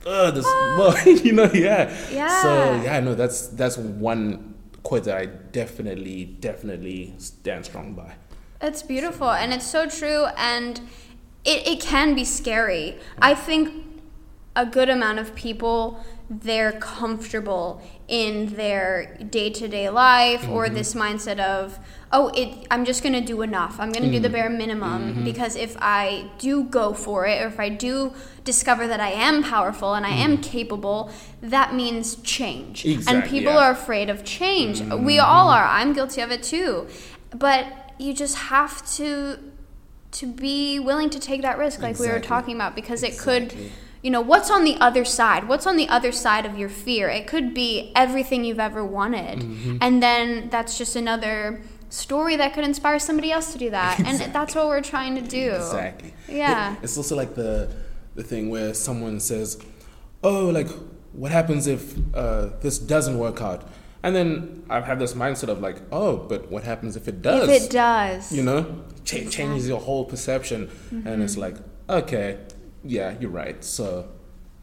uh, this, *laughs* well, *laughs* you know, yeah. Yeah. So yeah, no, that's that's one quote that I definitely, definitely stand strong by. It's beautiful and it's so true and it, it can be scary. I think a good amount of people they're comfortable in their day-to-day life or mm-hmm. this mindset of oh it I'm just going to do enough. I'm going to do the mm-hmm. bare minimum mm-hmm. because if I do go for it or if I do discover that I am powerful and I am capable, that means change. and people yeah. are afraid of change. We all are. I'm guilty of it too. But you just have to to be willing to take that risk like we were talking about because it could you know what's on the other side what's on the other side of your fear it could be everything you've ever wanted Mm-hmm. and then that's just another story that could inspire somebody else to do that and that's what we're trying to do Exactly. Yeah. It- it's also like the the thing where someone says, "Oh, like what happens if uh, this doesn't work out?" And then I've had this mindset of like, "Oh, but what happens if it does?" if it does you know Ch- changes your whole perception and it's like okay yeah you're right so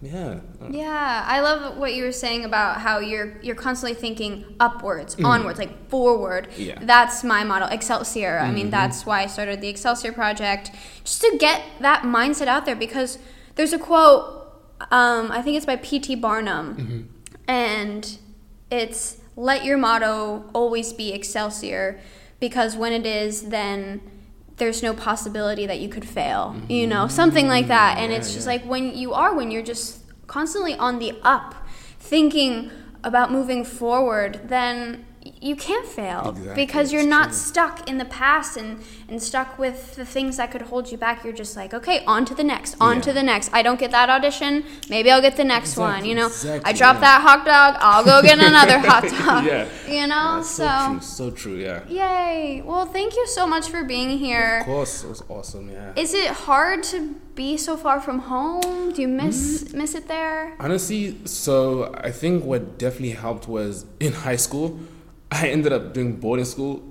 yeah Yeah, I love what you were saying about how you're you're constantly thinking upwards, onwards, like forward. Yeah. Mm-hmm. That's my model, Excelsior. I mean, that's why I started the Excelsior project, just to get that mindset out there. Because there's a quote, um, I think it's by P.T. Barnum, Mm-hmm. and it's "Let your motto always be Excelsior," because when it is, then there's no possibility that you could fail. You know, mm-hmm. something like that. And it's just like when you are, when you're just constantly on the up, thinking about moving forward, then you can't fail Exactly, because you're it's not true. stuck in the past and, and stuck with the things that could hold you back. You're just like, okay, on to the next, on Yeah. to the next. I don't get that audition, maybe I'll get the next one. You know, I exactly, drop yeah. that hot dog, I'll go get another hot *laughs* dog. Yeah. You know, so. so true so true yeah Yay! Well, thank you so much for being here. of course it was awesome yeah Is it hard to be so far from home? Do you miss Mm-hmm. miss it there? honestly so i think what definitely helped was in high school i ended up doing boarding school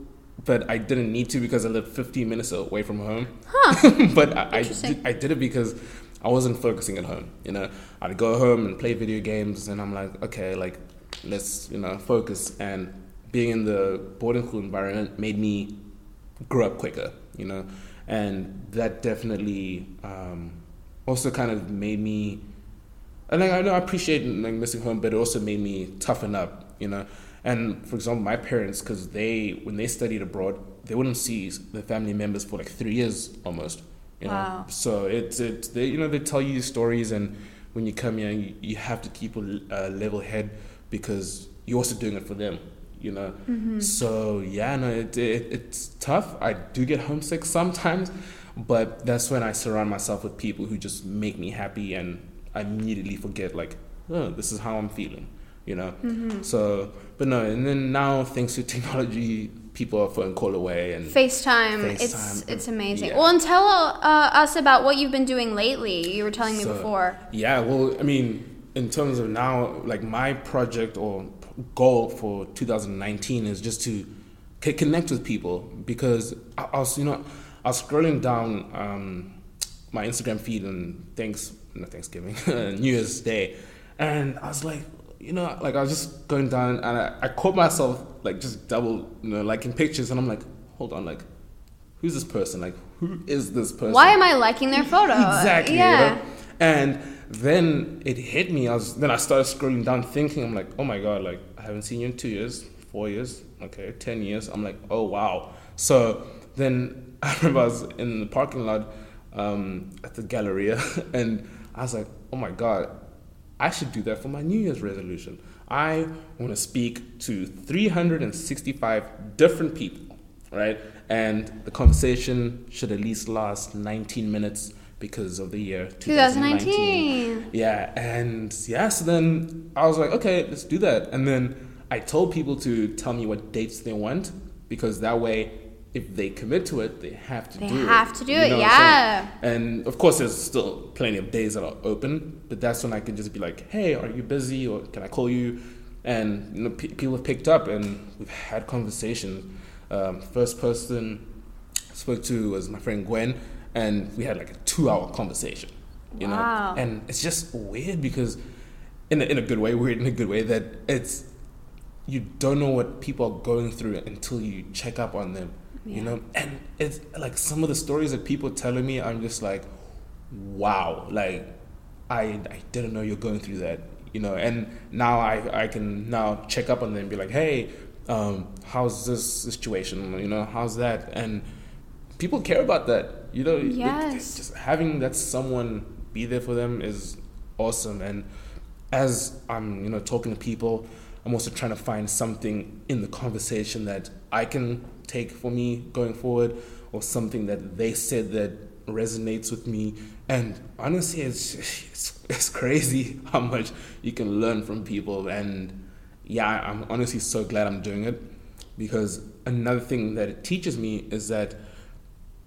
but I didn't need to because I lived 15 minutes away from home. Huh. *laughs* but I, I, did, I did it because I wasn't focusing at home. You know, I'd go home and play video games, and I'm like, okay, like let's you know focus. And being in the boarding school environment made me grow up quicker. You know, and that definitely um, also kind of made me. And like, I know I appreciate like missing home, but it also made me toughen up. You know. And for example, my parents, because they when they studied abroad, they wouldn't see the family members for like three years almost. You know? Wow. So it's it's they you know they tell you stories, and when you come here, you, you have to keep a uh, level head because you're also doing it for them. You know. Mhm. So yeah, no, it, it it's tough. I do get homesick sometimes, but that's when I surround myself with people who just make me happy, and I immediately forget like, oh, this is how I'm feeling. You know. So, but no, and then now thanks to technology, people are phone call away, and FaceTime, it's FaceTime, it's amazing. yeah. Well, and tell uh, us about what you've been doing lately. You were telling me before. Yeah, well, I mean, in terms of now, like my project or goal for 2019 is just to c- connect with people because I, I was, you know, I was scrolling down um, my Instagram feed and thanks, not Thanksgiving, *laughs* New Year's Day, and I was like, you know, like I was just going down and I, I caught myself like just double, you know, liking pictures, and I'm like, hold on, like who's this person? Like, who is this person? Why am I liking their photo? exactly. you Yeah. know? And then it hit me. I was then I started scrolling down, thinking, I'm like, oh my god, like I haven't seen you in two years, four years, okay, ten years. I'm like, oh wow. So then *laughs* I remember I was in the parking lot um, at the Galleria, *laughs* and I was like, oh my god, I should do that for my New Year's resolution. I want to speak to 365 different people, right? And the conversation should at least last 19 minutes because of the year 2019. 2019. Yeah, and yeah, so then I was like, okay, let's do that. And then I told people to tell me what dates they want because that way, if they commit to it, they have to They do it. They have to do You it, yeah. And of course, there's still plenty of days that are open, but that's when I can just be like, hey, are you busy or can I call you? And you know, pe- people have picked up and we've had conversations. Um, first person I spoke to was my friend Gwen, and we had like a two-hour conversation. You Wow. know, and it's just weird because, in a, in a good way, weird in a good way that it's you don't know what people are going through until you check up on them. You know, and it's like some of the stories that people telling me, I'm just like, wow, like I I didn't know you're going through that. You know, and now I I can now check up on them and be like, hey, um, how's this situation? You know, how's that? And people care about that. You know, Yes. just having that someone be there for them is awesome. And as I'm, you know, talking to people, I'm also trying to find something in the conversation that I can take for me going forward, or something that they said that resonates with me. And honestly, it's it's, it's crazy *laughs* how much you can learn from people. And yeah, I'm honestly so glad I'm doing it because another thing that it teaches me is that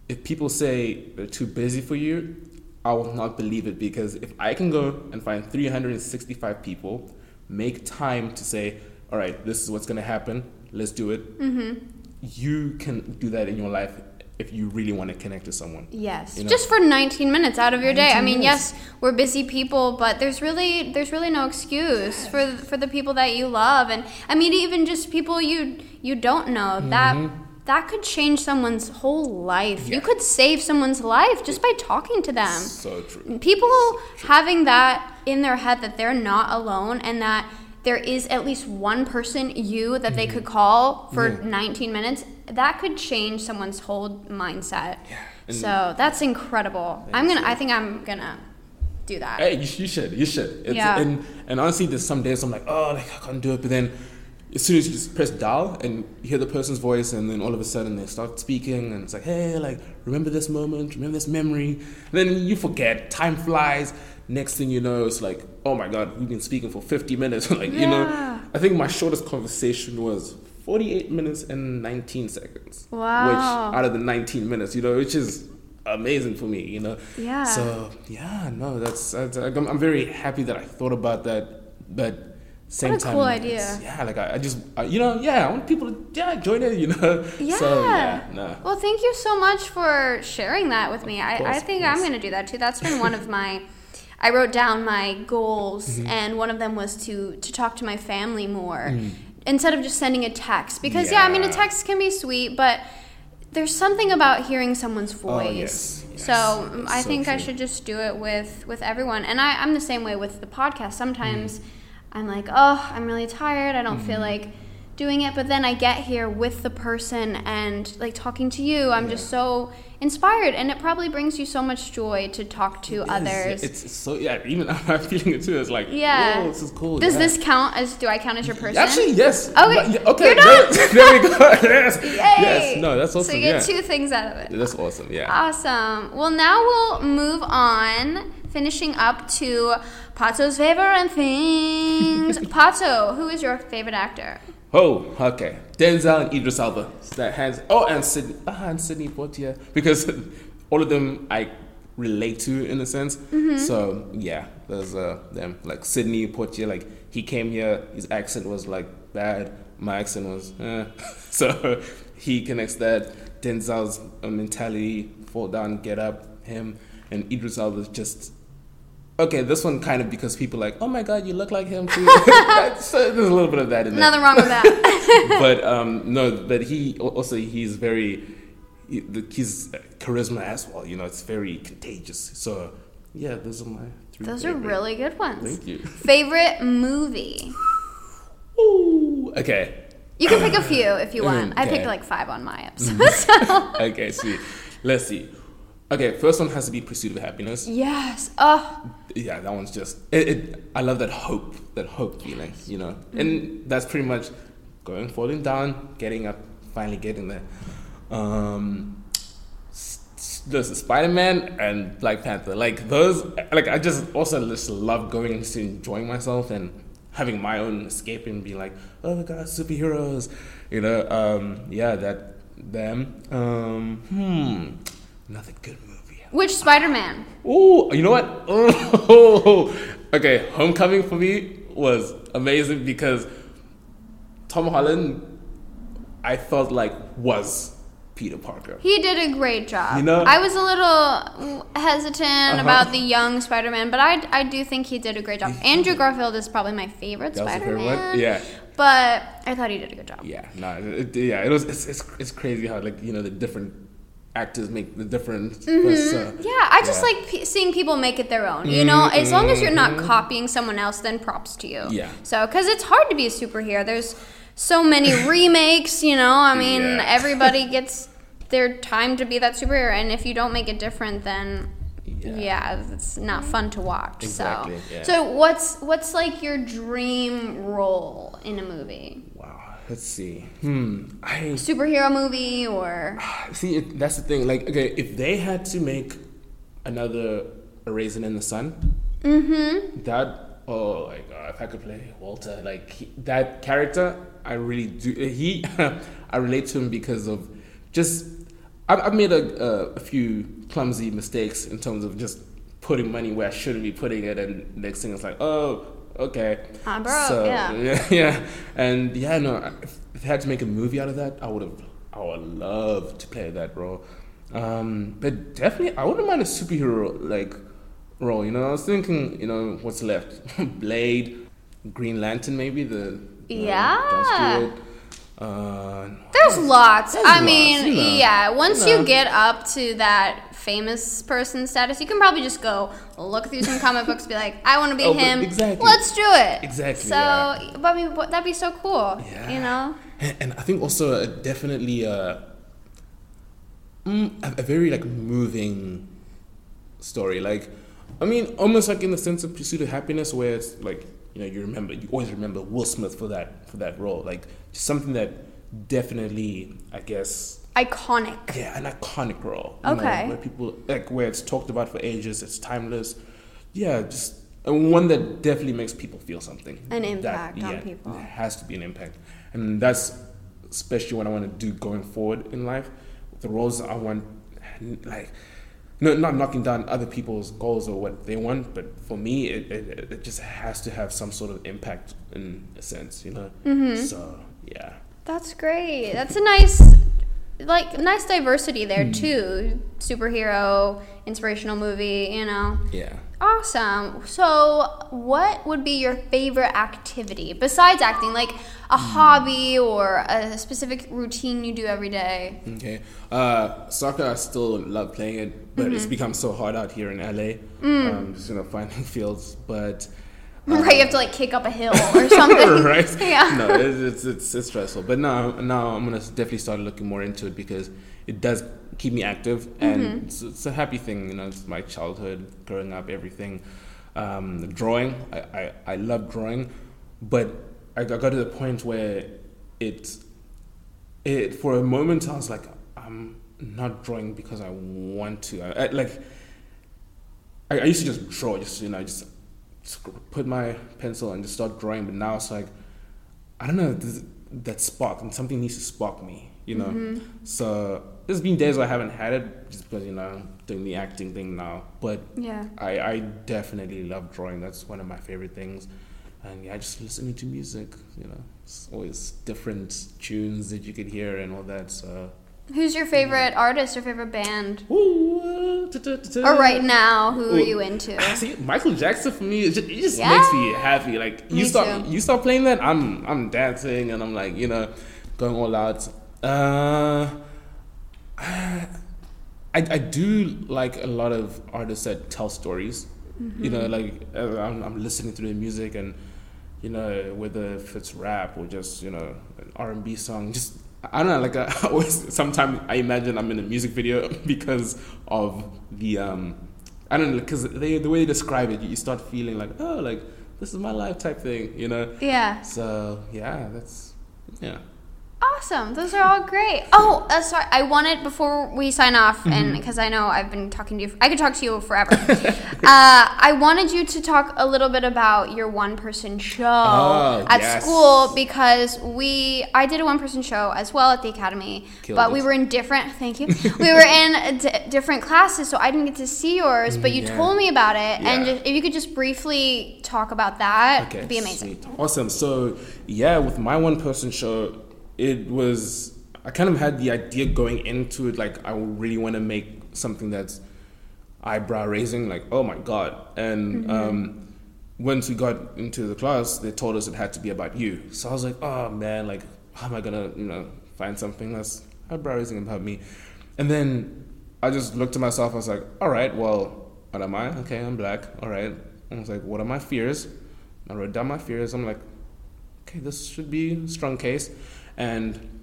if people say they're too busy for you, I will not believe it because if I can go and find 365 people, make time to say, all right, this is what's going to happen, let's do it. Mm-hmm. You can do that in your life if you really want to connect to someone. Yes, You know? just for 19 minutes out of your day. I mean, minutes. yes, we're busy people, but there's really there's really no excuse for for the people that you love, and I mean even just people you you don't know that mm-hmm. that could change someone's whole life. You could save someone's life just by talking to them. So true. People having that in their head that they're not alone and that there is at least one person you that they mm-hmm. could call for 19 minutes that could change someone's whole mindset and- so that's incredible i'm gonna i think i'm gonna do that Hey, you, you should. You should. It's, Yeah. And and honestly, there's some days I'm like, oh, like I can't do it. But then, as soon as you just press dial and you hear the person's voice, and then all of a sudden they start speaking, and it's like, hey, like remember this moment, remember this memory. And then you forget. Time flies. Next thing you know, it's like, oh my god, we've been speaking for 50 minutes. *laughs* like you know, I think my shortest conversation was 48 minutes and 19 seconds. Wow. Which out of the 19 minutes, you know, which is amazing for me, you know. Yeah. So yeah, no, that's, that's I'm, I'm very happy that I thought about that, but same What a time, cool idea. Yeah, like I, I just, I, you know, yeah, I want people to yeah join it, *laughs* you know. yeah. So yeah, no. well thank you so much for sharing that with me i, course, I think i'm gonna do that too that's been one of my i wrote down my goals Mm-hmm. and one of them was to to talk to my family more instead of just sending a text because yeah. i mean a Mm. Text can be sweet but there's something about hearing someone's voice Oh, yes, yes. so um, i So think i should just do it with with everyone and I, i'm the same way with the podcast sometimes i'm like oh i'm really tired i don't feel Mm-hmm. like doing it but then i get here with the person and like talking to you i'm just so inspired and it probably brings you so much joy to talk to It others It's, it's so yeah. Even *laughs* I'm feeling it too. It's like Yeah. this is cool. does yeah. this count as do i count as your person Actually, yes. Okay, But, okay. you're there, *laughs* there we go. *laughs* yes. Yay! Yes. No, that's awesome. so you get yeah. two things out of it That's awesome. Yeah. Awesome. Well, now we'll move on, finishing up to Patso's favorite things. Patso, who is your favorite actor? Oh, okay. Denzel and Idris Elba. That hands. Oh, and Sidney. Ah, and Sidney Poitier. Because *laughs* all of them I relate to in a sense. Mm-hmm. So yeah, there's uh them like Sidney Poitier. Like he came here, his accent was like bad. My accent was eh. *laughs* so *laughs* he connects that. Denzel's uh, mentality, fall down, get up. Him and Idris Elba's just Okay, this one kind of because people like, oh my god, you look like him too. *laughs* Uh, there's a little bit of that in there. Nothing wrong with that. *laughs* but um, no, but he also he's very he- the, his charisma as well. You know, it's very contagious. So yeah, those are my three. Those are really good ones. Thank you. Favorite movie? Ooh, okay. You can pick a few if you *clears throat* want. I picked like five on my *laughs* episode. so. Okay, see. Let's see. Okay, first one has to be Pursuit of Happiness. Yes. Oh, Yeah, that one's just. It, it, I love that hope, that hope feeling, you know? And that's pretty much going, falling down, getting up, finally getting there. Um, there's Spider Man and Black Panther. Like, those. Like, I just also just love going and enjoying myself and having my own escape and be like, oh my god, superheroes. You know? Um, yeah, that. Them. Um, hmm. Another good movie. which Spider-Man? Oh, you know what? Oh, *laughs* okay. Homecoming for me was amazing because Tom Holland, I felt like was Peter Parker. He did a great job. You know- I was a little hesitant Uh-huh. about the young Spider-Man, but I, I do think he did a great job. Andrew Garfield is probably my favorite That Spider-Man. Yeah. But I thought he did a good job. Yeah, no, it, yeah. It was. It's, it's it's crazy how like you know the different actors make the different. uh, Mm-hmm. Yeah, I just Yeah. like p- seeing people make it their own. You know, as long as you're not copying someone else, then props to you. Mm-hmm. Yeah. So, because it's hard to be a superhero. There's so many *laughs* remakes. You know, I mean, Yeah. *laughs* everybody gets their time to be that superhero, and if you don't make it different, then Yeah. yeah, it's not fun to watch. Exactly, So, so what's what's like your dream role in a movie? Wow. Let's see. Hmm. I Superhero movie or *sighs* See, it, that's the thing. Like, okay, if they had to make another A Raisin in the Sun, mm-hmm. that oh my god, if I could play Walter, like he, that character, I really do. He, *laughs* I relate to him because of just I've, I've made a, a, a few clumsy mistakes in terms of just putting money where I shouldn't be putting it, and next thing it's like, oh, okay, I'm broke, yeah. yeah, *laughs* yeah, and yeah, no, if if I had to make a movie out of that, I would have, I would love to play that role. Um, but definitely, I wouldn't mind a superhero like role. You know, I was thinking, you know, what's left? *laughs* Blade, Green Lantern, maybe the Yeah. Uh, There's lots. There's I lots, mean, you know. yeah. Once You you get up to that famous person status, you can probably just go look through some comic books, be like, I want to be *laughs* Oh, him. exactly. Let's do it. Exactly, So, yeah. but I mean, that'd be so cool. Yeah. You know. And, I think also uh, definitely uh, mm, a, a very like moving story. Like, I mean, almost like in the sense of Pursuit of Happiness, where it's like you know you remember you always remember Will Smith for that for that role. Like just something that definitely, I guess, Iconic. yeah, an iconic role. you know, Okay. where people like where it's talked about for ages. It's timeless. Yeah, just and one that definitely makes people feel something. An That- impact on yeah, people. It has to be an impact, and that's especially what I want to do going forward in life. The roles I want, like. No, not knocking down other people's goals or what they want, but for me, it, it, it just has to have some sort of impact in a sense, you know. Mm-hmm. So yeah, That's great. That's a nice, like, nice diversity there Hmm. too. Superhero, inspirational movie. You know. yeah. Awesome. So, what would be your favorite activity besides acting? Like a Hmm. hobby or a specific routine you do every day? Okay. Uh, soccer, I still love playing it, but Mm-hmm. it's become so hard out here in LA. Mm. Um, just you know, finding fields, but right, you have to like kick up a hill or *laughs* something. *laughs* right? Yeah. No, it's, it's it's it's stressful. But now now I'm gonna definitely start looking more into it because it does keep me active and Mm-hmm. it's, it's a happy thing. You know, it's my childhood, growing up, everything. Um, drawing, I, I I love drawing, but I got got to the point where it it for a moment I was like I'm not drawing because I want to. I, I, like I, I used to just draw, just you know, just put my pencil and just start drawing. But now it's like I don't know this, that spark, and something needs to spark me, you know. Mm-hmm. So there's been days where I haven't had it just because you know I'm doing the acting thing now. But Yeah. I, I definitely love drawing. That's one of my favorite things. And yeah, just listening to music, you know, it's always different tunes that you could hear and all that. So, Who's your favorite artist or favorite band? Ooh, Or right now, who are you into? *laughs* See, Michael Jackson for me, it just, it just Yeah. makes me happy. Like Me you start, too. you start playing that, I'm, I'm dancing and I'm like, you know, going all out. Uh, I, I do like a lot of artists that tell stories. You know, like uh, I'm, I'm listening to the music and you know whether if it's rap or just you know an R and B song, just I don't know. Like I *laughs* always, sometimes I imagine I'm in a music video *laughs* because of the um, I don't know because they the way they describe it, you start feeling like oh like this is my life type thing, you know. Yeah. So yeah, that's yeah. Awesome. Those are all great. Oh, uh, sorry. I wanted before we sign off, Mm-hmm. and because I know I've been talking to you, I could talk to you forever. *laughs* uh, I wanted you to talk a little bit about your one-person show Oh, at yes. school because we, I did a one-person show as well at the academy, Killed but we were in different. *laughs* Thank you. we were in d- different classes, so I didn't get to see yours, but you Mm, yeah. told me about it, and just, if you could just briefly talk about that, Okay, it'd be amazing. sweet. Awesome. So yeah, with my one person show, it was I kind of had the idea going into it like I really want to make something that's eyebrow raising, like oh my god. And um, once we got into the class, they told us it had to be about you. So I was like, oh man, like how am I gonna you know find something that's eyebrow raising about me? And then I just looked at myself. I was like, all right, well, what am I? Okay, I'm black. All right. I was like, what are my fears? I wrote down my fears. I'm like, okay, this should be a strong case. And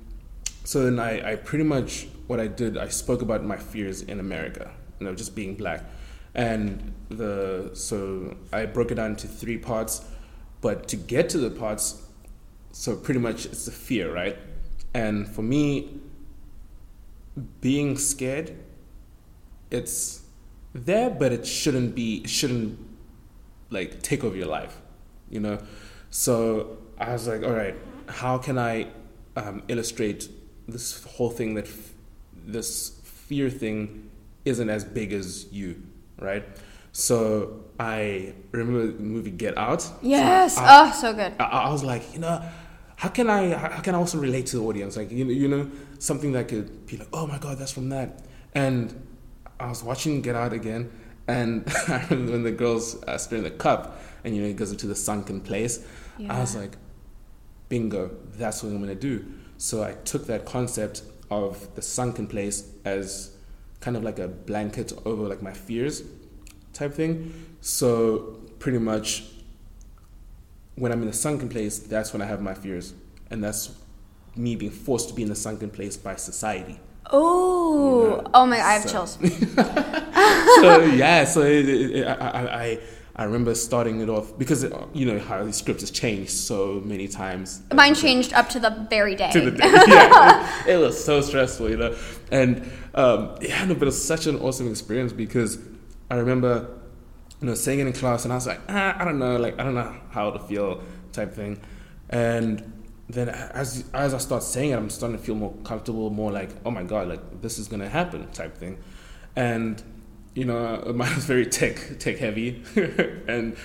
so then I, I pretty much, what I did, I spoke about my fears in America, you know, just being black. And the, so I broke it down into three parts. But to get to the parts, so pretty much it's the fear, right? And for me, being scared, it's there, but it shouldn't be, it shouldn't like take over your life, you know. So I was like, all right, how can I um, illustrate this whole thing that f- this fear thing isn't as big as you, right? So I remember the movie Get Out. Yes. So I- oh, so good. I, I was like, you know, how can I how can I also relate to the audience? Like, you know, you know, something that could be like, oh my god, that's from that. And I was watching Get Out again, and *laughs* I remember when the girls uh, stirring the cup, and you know, it goes into the sunken place. I was like, bingo, that's what I'm gonna do. So I took that concept of the sunken place as kind of like a blanket over like my fears type thing. So pretty much when I'm in a sunken place, that's when I have my fears. And that's me being forced to be in a sunken place by society. Oh, oh my! I have So- chills. *laughs* so yeah, so it, it, I, I, I- I remember starting it off because uh, you know how the script has changed so many times. Mine changed up to the very day. to the day. *laughs* yeah, it, it was so stressful, you know. And um, yeah, no, but it was such an awesome experience because I remember, you know, saying it in class, and I was like, ah, I don't know, like I don't know how to feel, type thing. And then as as I start saying it, I'm starting to feel more comfortable, more like, oh my god, like this is gonna happen, type thing. And you know, *laughs* mine was very tech tech heavy, *laughs* and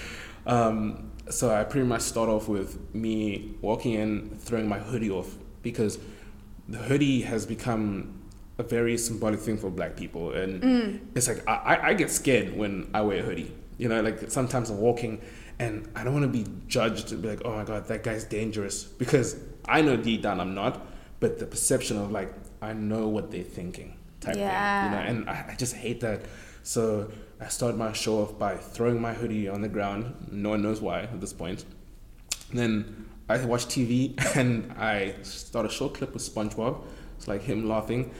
um, so I pretty much start off with me walking in, throwing my hoodie off because the hoodie has become a very symbolic thing for black people, and it's like I, I- I get scared when I wear a hoodie. You know, like sometimes I'm walking and I don't want to be judged to be like, oh my god, that guy's dangerous. Because I know deep down I'm not, but the perception of like I know what they're thinking type Yeah. thing, you know, and I, I just hate that. So I started my show off by throwing my hoodie on the ground. No one knows why at this point. And then I watched TV *laughs* and I start a short clip with SpongeBob. It's like him laughing.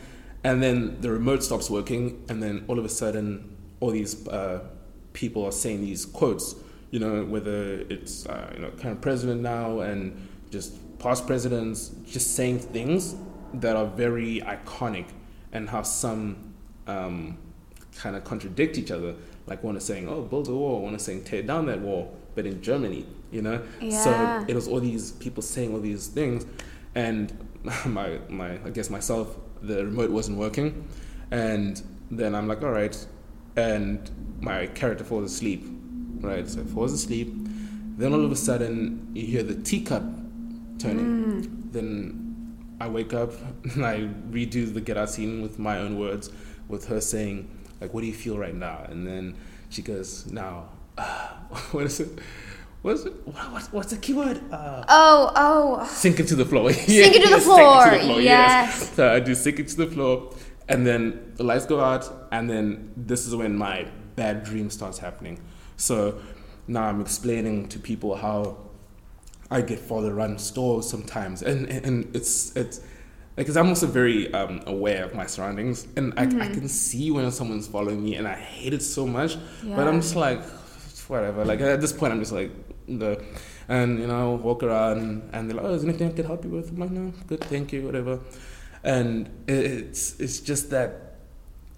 And then the remote stops working, and then all of a sudden, all these uh, people are saying these quotes. You know, whether it's uh, you know current president now and just past presidents, just saying things that are very iconic, and how some um, kind of contradict each other. Like one is saying, "Oh, build a wall," one is saying, "Tear down that wall," but in Germany, you know. Yeah. So it was all these people saying all these things, and *laughs* my my I guess myself, the remote wasn't working, and then I'm like, all right, and my character falls asleep, right? So falls asleep. Then all of a sudden you hear the teacup turning. Then I wake up *laughs* and I redo the get out scene with my own words, with her saying like, "What do you feel right now?" And then she goes, "Now, *laughs* what is it? what's it? What, what's what's the keyword? Uh, Oh, oh. sink into the floor. *laughs* Sink into the floor, yes. So I do sink into the floor, and then the lights go out, and then this is when my bad dream starts happening. So now I'm explaining to people how I get father run stores sometimes, and and, it's it's because I'm also very um, aware of my surroundings, and I, I Mm-hmm. can see when someone's following me, and I hate it so much. But I'm just like, whatever. Like at this point, I'm just like the, and you know, walk around, and they're like, oh, is there anything I can help you with? I'm like, no, good, thank you, whatever. And it's it's just that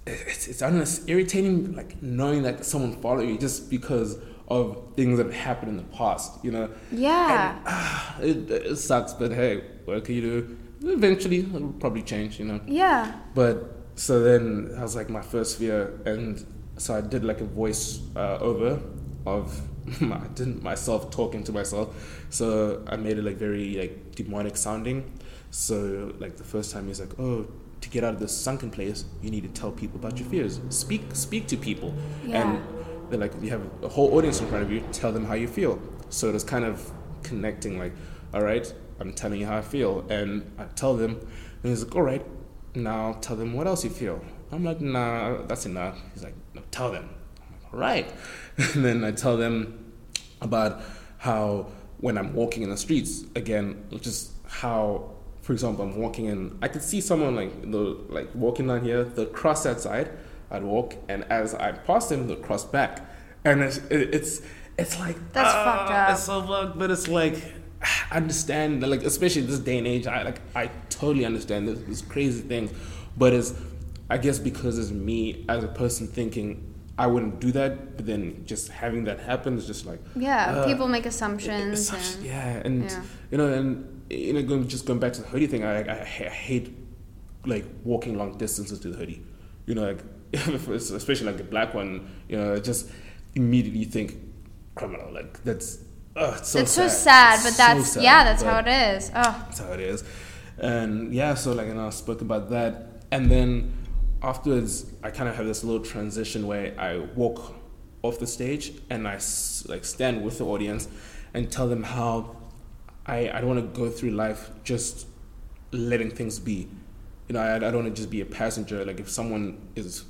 it's it's I don't know, it's irritating like knowing that someone follow you just because of things that happened in the past, you know. Yeah. Ah, it, it sucks, but hey, what can you do? Eventually, it'll probably change, you know. Yeah. But so then that was like my first fear, and so I did like a voice uh, over of *laughs* my, I didn't myself talking to myself. So I made it like very like demonic sounding. So like the first time he's like, oh. To get out of this sunken place, you need to tell people about your fears. Speak, speak to people, Yeah. and they're like, you have a whole audience in front of you. Tell them how you feel. So it was kind of connecting. Like, all right, I'm telling you how I feel, and I tell them, and he's like, all right, now tell them what else you feel. I'm like, nah, that's enough. He's like, no, tell them. I'm like, all right. *laughs* And then I tell them about how when I'm walking in the streets, again, just how, for example, I'm walking in, I could see someone like the like walking down here, they'll cross that side, I'd walk, and as I passed him, they'd cross back, and it's it's it's like That's ah, fucked up. It's so fucked, but it's like I *sighs* understand, like especially this day and age, I like I totally understand this, these crazy things, but it's I guess because it's me as a person thinking I wouldn't do that, but then just having that happen is just like Yeah. uh, People make assumptions. Assumption- and, yeah, and yeah. you know, and you know, going, just going back to the hoodie thing, I, I, I hate like walking long distances to the hoodie. You know, like *laughs* especially like a black one. You know, just immediately think criminal. Like that's uh, it's so it's so sad. sad, but It's that's so yeah, that's how it is. Oh, that's how it is. And yeah, so like, and I spoke about that, and then afterwards, I kind of have this little transition where I walk off the stage and I like stand with the audience and tell them how I I don't want to go through life just letting things be. You know, I, I don't want to just be a passenger. Like if someone is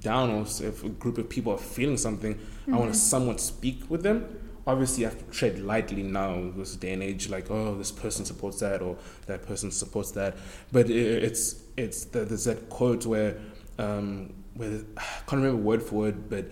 down or if a group of people are feeling something, I want to somewhat speak with them. Obviously, I have to tread lightly now in this day and age. Like, oh, this person supports that, or that person supports that. But it's it's the, there's that quote where um, where *sighs* I can't remember word for word, but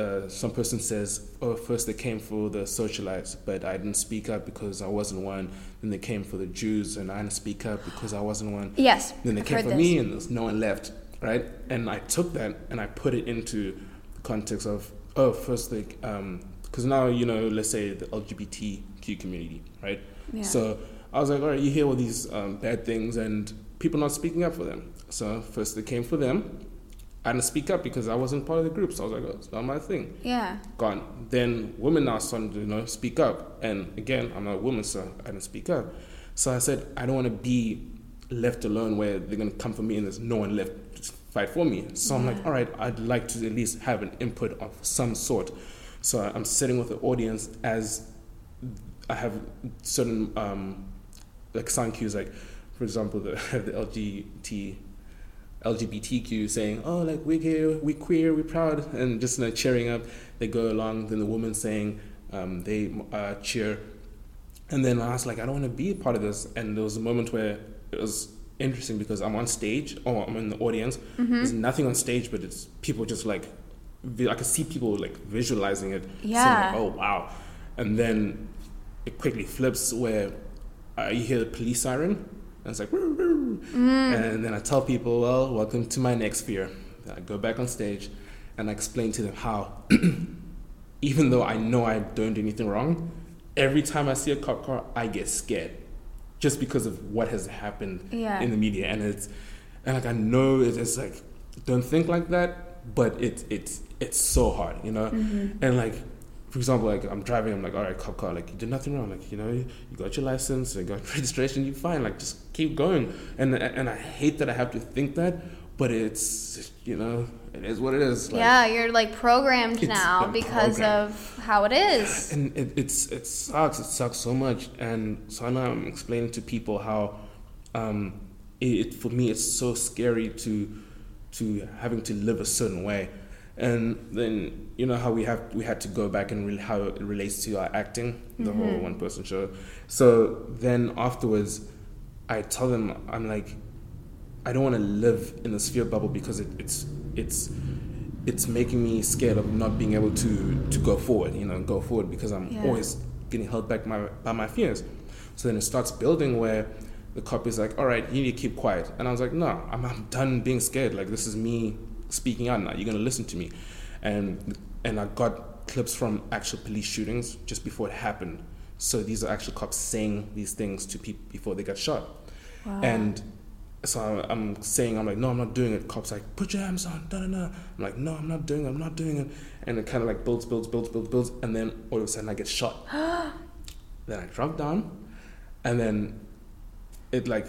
uh, some person says, "Oh, first they came for the socialites, but I didn't speak up because I wasn't one. Then they came for the Jews, and I didn't speak up because I wasn't one. yes. Then they I've came for this. me, and there's no one left, right? And I took that and I put it into the context of, oh, first, thing, because now you know, let's say the LGBTQ community, right? Yeah. So I was like, all right, you hear all these um, bad things, and people not speaking up for them. So first they came for them. I didn't speak up because I wasn't part of the group. So I was like, oh, it's not my thing Yeah. gone. Then women now starting to you know speak up, and again, I'm not a woman, so I didn't speak up. So I said I don't want to be left alone where they're gonna come for me and there's no one left fight for me. So I'm like, all right, I'd like to at least have an input of some sort. So I'm sitting with the audience as I have certain um, like sign cues, like for example, the *laughs* the LGBT LGBTQ saying, "Oh, like we're here, we queer, we're proud," and just like cheering up. They go along. Then the woman saying, um, they uh, cheer, and then I was like, "I don't want to be a part of this." And there was a moment where it was interesting because I'm on stage, or I'm in the audience. There's nothing on stage, but it's people just like I could see people like visualizing it. Yeah. like, oh wow, and then it quickly flips where uh, you hear the police siren, and it's like, "Woo, woo." and then I tell people, well, welcome to my next fear. I go back on stage, and I explain to them how, *clears throat* even though I know I don't do anything wrong, every time I see a cop car, I get scared, just because of what has happened Yeah. in the media, and it's, and like I know it's, like, don't think like that, but it's it's it's so hard, you know, mm-hmm. and like for example, like I'm driving, I'm like, all right, cop car, like you did nothing wrong, like you know, you got your license, you got *laughs* registration, you fine, like just keep going. And and I hate that I have to think that, but it's you know it is what it is. Like, yeah, you're like programmed now because programmed. of how it is. and it, it's it sucks. It sucks so much. And so now I'm explaining to people how, um, it, it for me it's so scary to, to having to live a certain way, and then you know how we have we had to go back and re- how it relates to our acting, the whole one person show. So then afterwards, I tell them I'm like, I don't want to live in this fear bubble because it, it's it's it's making me scared of not being able to to go forward. You know, go forward because I'm Yeah. always getting held back my, by my fears. So then it starts building where the cop is like, "All right, you need to keep quiet," and I was like, "No, I'm, I'm done being scared. Like this is me speaking out now. You're gonna listen to me," and and I got clips from actual police shootings just before it happened. So these are actual cops saying these things to people before they got shot, and so I'm, I'm saying, I'm like, no, I'm not doing it. Cops like, put your hands on, da da da. I'm like, no, I'm not doing it, I'm not doing it. And it kind of like builds, builds, builds, builds, builds, and then all of a sudden I get shot. *gasps* then I drop down, and then it like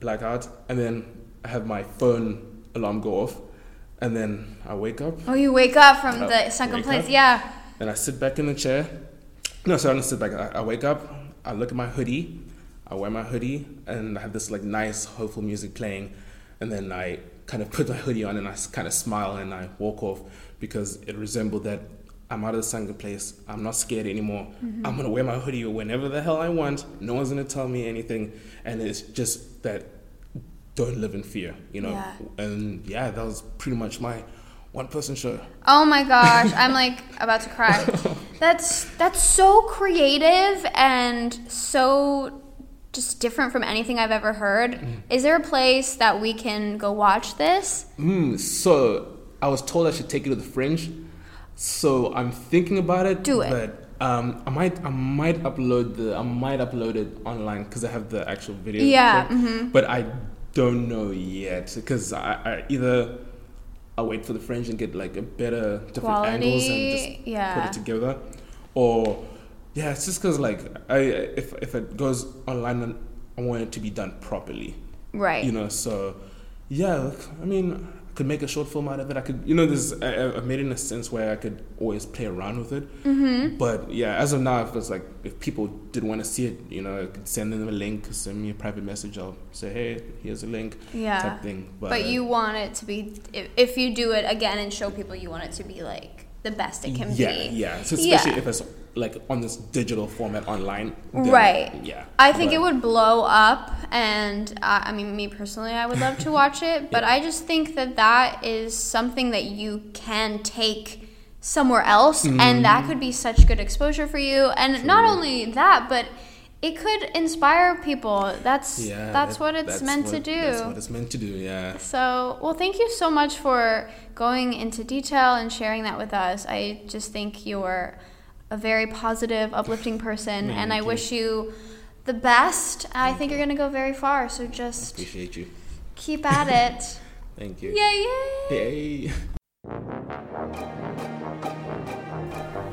black out, and then I have my phone alarm go off, and then I wake up, Oh, you wake up from Uh, the second place. up. Yeah. and I sit back in the chair. No, sorry, I don't sit back. I, I wake up, I look at my hoodie, I wear my hoodie, and I have this like nice, hopeful music playing, and then I kind of put my hoodie on and I kind of smile and I walk off because it resembled that I'm out of the sunken place. I'm not scared anymore. Mm-hmm. I'm gonna wear my hoodie whenever the hell I want. No one's gonna tell me anything, and it's just that don't live in fear, you know. Yeah. And yeah, that was pretty much my one person show. Oh my gosh, I'm *laughs* like about to cry. That's that's so creative and so just different from anything I've ever heard. Mm. Is there a place that we can go watch this? Mm, so I was told I should take it to the fringe. So I'm thinking about it. Do it. But um, I might I might upload the I might upload it online because I have the actual video. Yeah, mhm. But I don't know yet because I, I either I'll wait for the fringe and get like a better different angles and Quality, just yeah. put it together, or yeah, it's just because like I if if it goes online, I want it to be done properly Right. you know so yeah i mean i could make a short film out of it i could you know this I, I- made it in a sense where i could always play around with it mm-hmm. but yeah as of now if it's like if people did want to see it you know i could send them a link send me a private message i'll say hey here's a link Yeah. type thing but, But you want it to be if, if you do it again and show people you want it to be like the best it can yeah be. yeah so especially Yeah. if it's like on this digital format online then, Right. yeah I think But- it would blow up, and uh, I mean, me personally, I would love to watch it. But Yeah. I just think that that is something that you can take somewhere else, and Mm-hmm. that could be such good exposure for you. And not only that, but it could inspire people. That's yeah that's that- what it's that's meant to do. that's what it's meant to do yeah So, well, thank you so much for going into detail and sharing that with us. I just think you're a very positive, uplifting person, and I Thank wish you the best. I think you're going to go very far, so just appreciate you keep at it. *laughs* thank you Yay, yay! yay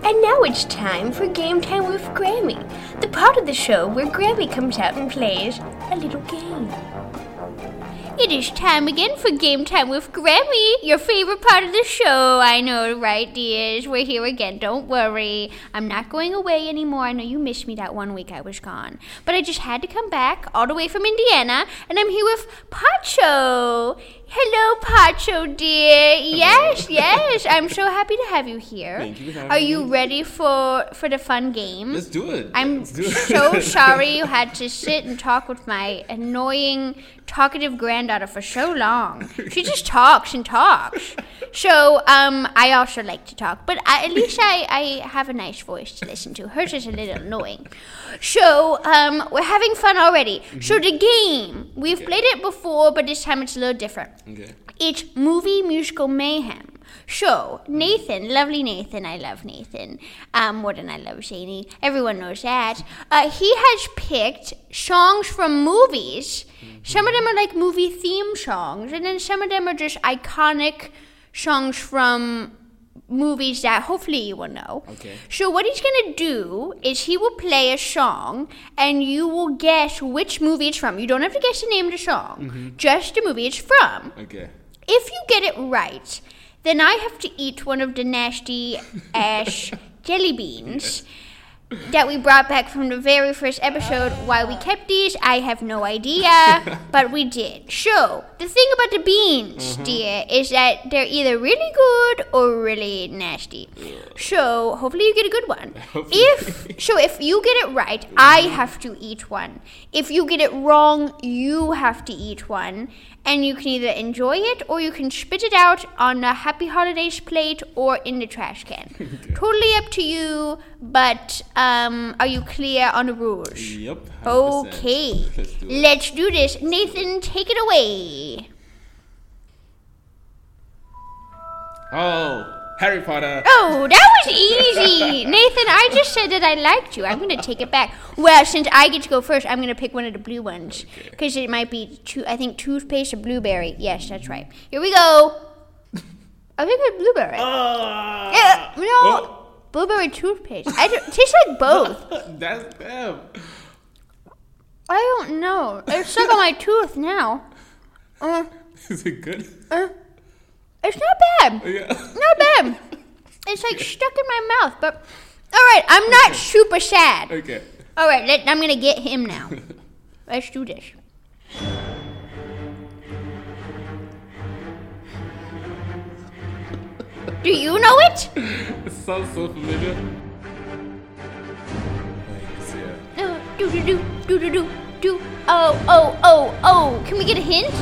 And now it's time for Game Time with Grammy, the part of the show where Grammy comes out and plays a little game. It is time again for Game Time with Grammy, your favorite part of the show. I know, right, dears? We're here again. Don't worry. I'm not going away anymore. I know you missed me that one week I was gone. But I just had to come back all the way from Indiana, and I'm here with Patso. Hello, Patso, dear. Yes, yes. I'm so happy to have you here. Thank you for having Are you me. ready for for the fun game? let's do it I'm do it. so *laughs* sorry you had to sit and talk with my annoying, talkative granddaughter for so long. She just talks and talks. So, um, I also like to talk, but I, at least I, I have a nice voice to listen to. Hers is a little annoying. So, um, we're having fun already. So, the game, we've played it before, but this time it's a little different. okay It's movie musical mayhem. So, Nathan, lovely Nathan, I love Nathan um, more than I love Zany. Everyone knows that. Uh, he has picked songs from movies. Some of them are like movie theme songs, and then some of them are just iconic songs from movies that hopefully you will know. Okay. So what he's gonna do is he will play a song, and you will guess which movie it's from. You don't have to guess the name of the song, just the movie it's from. okay If you get it right, then I have to eat one of the nasty ash *laughs* jelly beans that we brought back from the very first episode. Why we kept these, I have no idea, *laughs* but we did. So, the thing about the beans, mm-hmm. dear, is that they're either really good or really nasty. So, hopefully you get a good one. *laughs* If so if you get it right, I have to eat one. If you get it wrong, you have to eat one. And you can either enjoy it or you can spit it out on a happy holidays plate or in the trash can. *laughs* Totally up to you, but um, are you clear on the rules? Yep. 100%. Okay, Let's do let's do this. Nathan, take it away. Oh, Harry Potter. Oh, that was easy. Nathan, I just said that I liked you. I'm going to take it back. Well, since I get to go first, I'm going to pick one of the blue ones. Because it might be, too, I think, toothpaste or blueberry. Yes, that's right. Here we go. I think it's blueberry. Ah. Yeah, no. Oh. Blueberry toothpaste. I don't, tastes like both. *laughs* That's them. I don't know. It's stuck on my tooth now. Uh, *laughs* Is it good? uh, it's not bad. Yeah. Not bad. It's like stuck in my mouth, but all right. I'm not super sad. Okay. All right, let, I'm gonna get him now. *laughs* Let's do this. Do you know it? It sounds so familiar. Let's see it. Uh, do do do do do do do. Oh oh oh oh. Can we get a hint?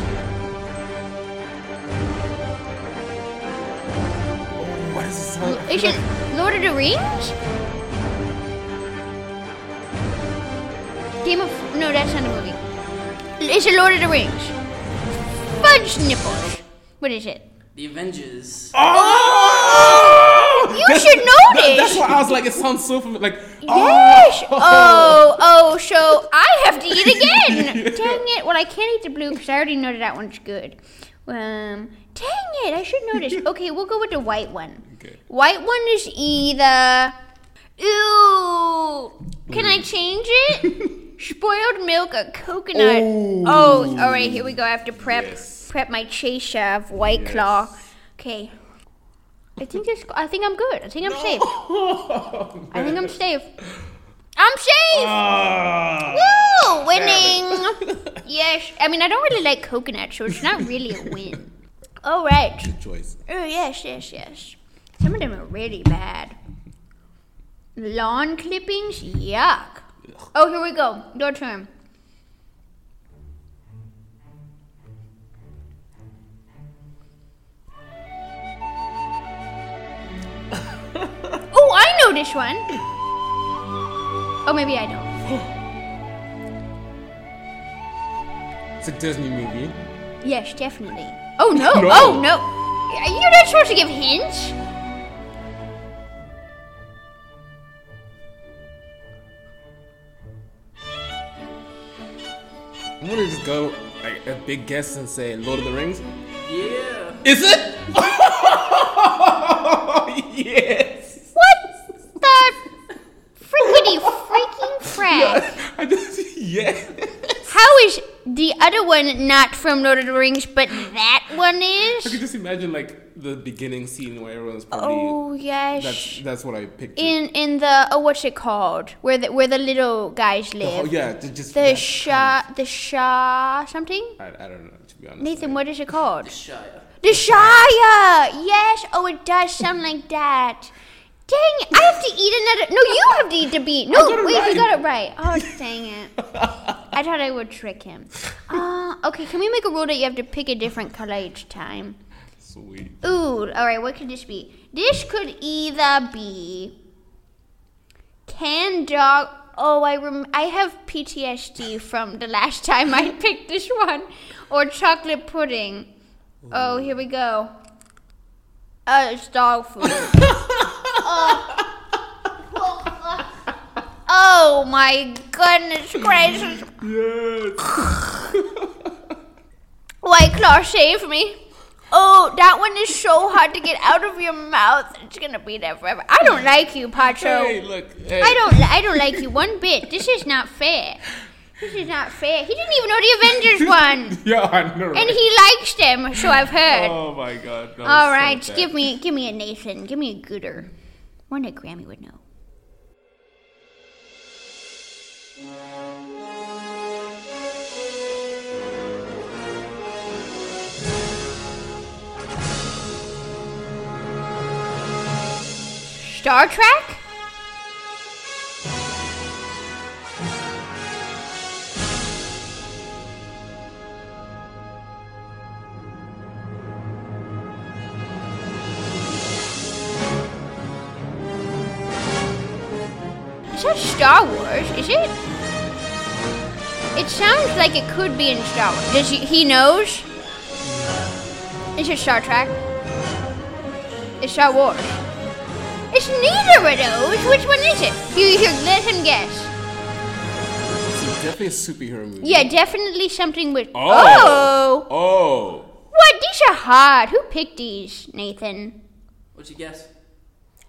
What does it sound? Is it Lord of the Rings? Game of no, that's not a movie. Is it Lord of the Rings? Fudge nipples. What is it? The Avengers. Oh! You That's- should know that- this. That's why I was like, it sounds so familiar. Like, Yes. *laughs* Oh, oh, so I have to eat again. *laughs* Dang it. Well, I can't eat the blue because I already know that that one's good. Um, dang it. I should notice. *laughs* Okay, we'll go with the white one. Okay. White one is either. Ooh. Can I change it? *laughs* Spoiled milk or coconut? Oh, all right. Here we go. I have to prep Yes. prep my chaser of White Claw. Okay. I think it's. I think I'm good. I think I'm safe. *laughs* I think I'm safe. I'm safe. Ah. Woo! Winning. yes. I mean, I don't really like coconut, so it's not really a win. All right. Good choice. Oh yes, yes, yes. Some of them are really bad. Lawn clippings, yuck. Oh, here we go. Your turn. *laughs* oh, I know this one. Oh, maybe I don't. It's a Disney movie. Yes, definitely. Oh no! No. Oh no! You're not supposed to give hints. I'm gonna just go like a big guess and say Lord of the Rings. Yeah. Is it? *laughs* yes. What the frickety freaking *laughs* frack? I just *laughs* yeah. How is the other one not from Lord of the Rings, but that one I could just imagine like the beginning scene where everyone's probably. Oh yes. That's that's what I picked. in in the oh what's it called? Where the where the little guys live. oh yeah, ju- just The that Shah the Shah something? I, I don't know to be honest. Nathan, what is it called? The Shire. The Shire! Yes! Oh, it does sound like that. Dang it, I have to eat another. No, you have to eat the bean. No, got it wait, you got it right. Oh, *laughs* dang it. I thought I would trick him. Uh, okay, can we make a rule that you have to pick a different color each time? Sweet. Ooh, alright, what could this be? This could either be canned dog. Oh, I rem- I have PTSD from the last time I *laughs* picked this one. Or chocolate pudding. Oh, here we go. Uh, it's dog food. *laughs* oh. oh my goodness gracious. Yes. White Claw, save me. Oh, that one is so hard to get out of your mouth. It's gonna be there forever. I don't like you, Patso. Hey, look. Hey. I don't. I don't like you one bit. This is not fair. This is not fair. He didn't even know the Avengers *laughs* won. Yeah, I know. And he likes them, so I've heard. Oh my god. All right, so give me give me a Nathan. Give me a gooder. One that Grammy would know. Star Trek? Star Wars? Is it? It sounds like it could be in Star Wars. Does he, he knows? Is it Star Trek? It's Star Wars. It's neither of those. Which one is it? You, you let him guess. It's definitely a superhero movie. Yeah, definitely something with. Oh. oh! Oh. What? These are hard. Who picked these, Nathan? What'd you guess?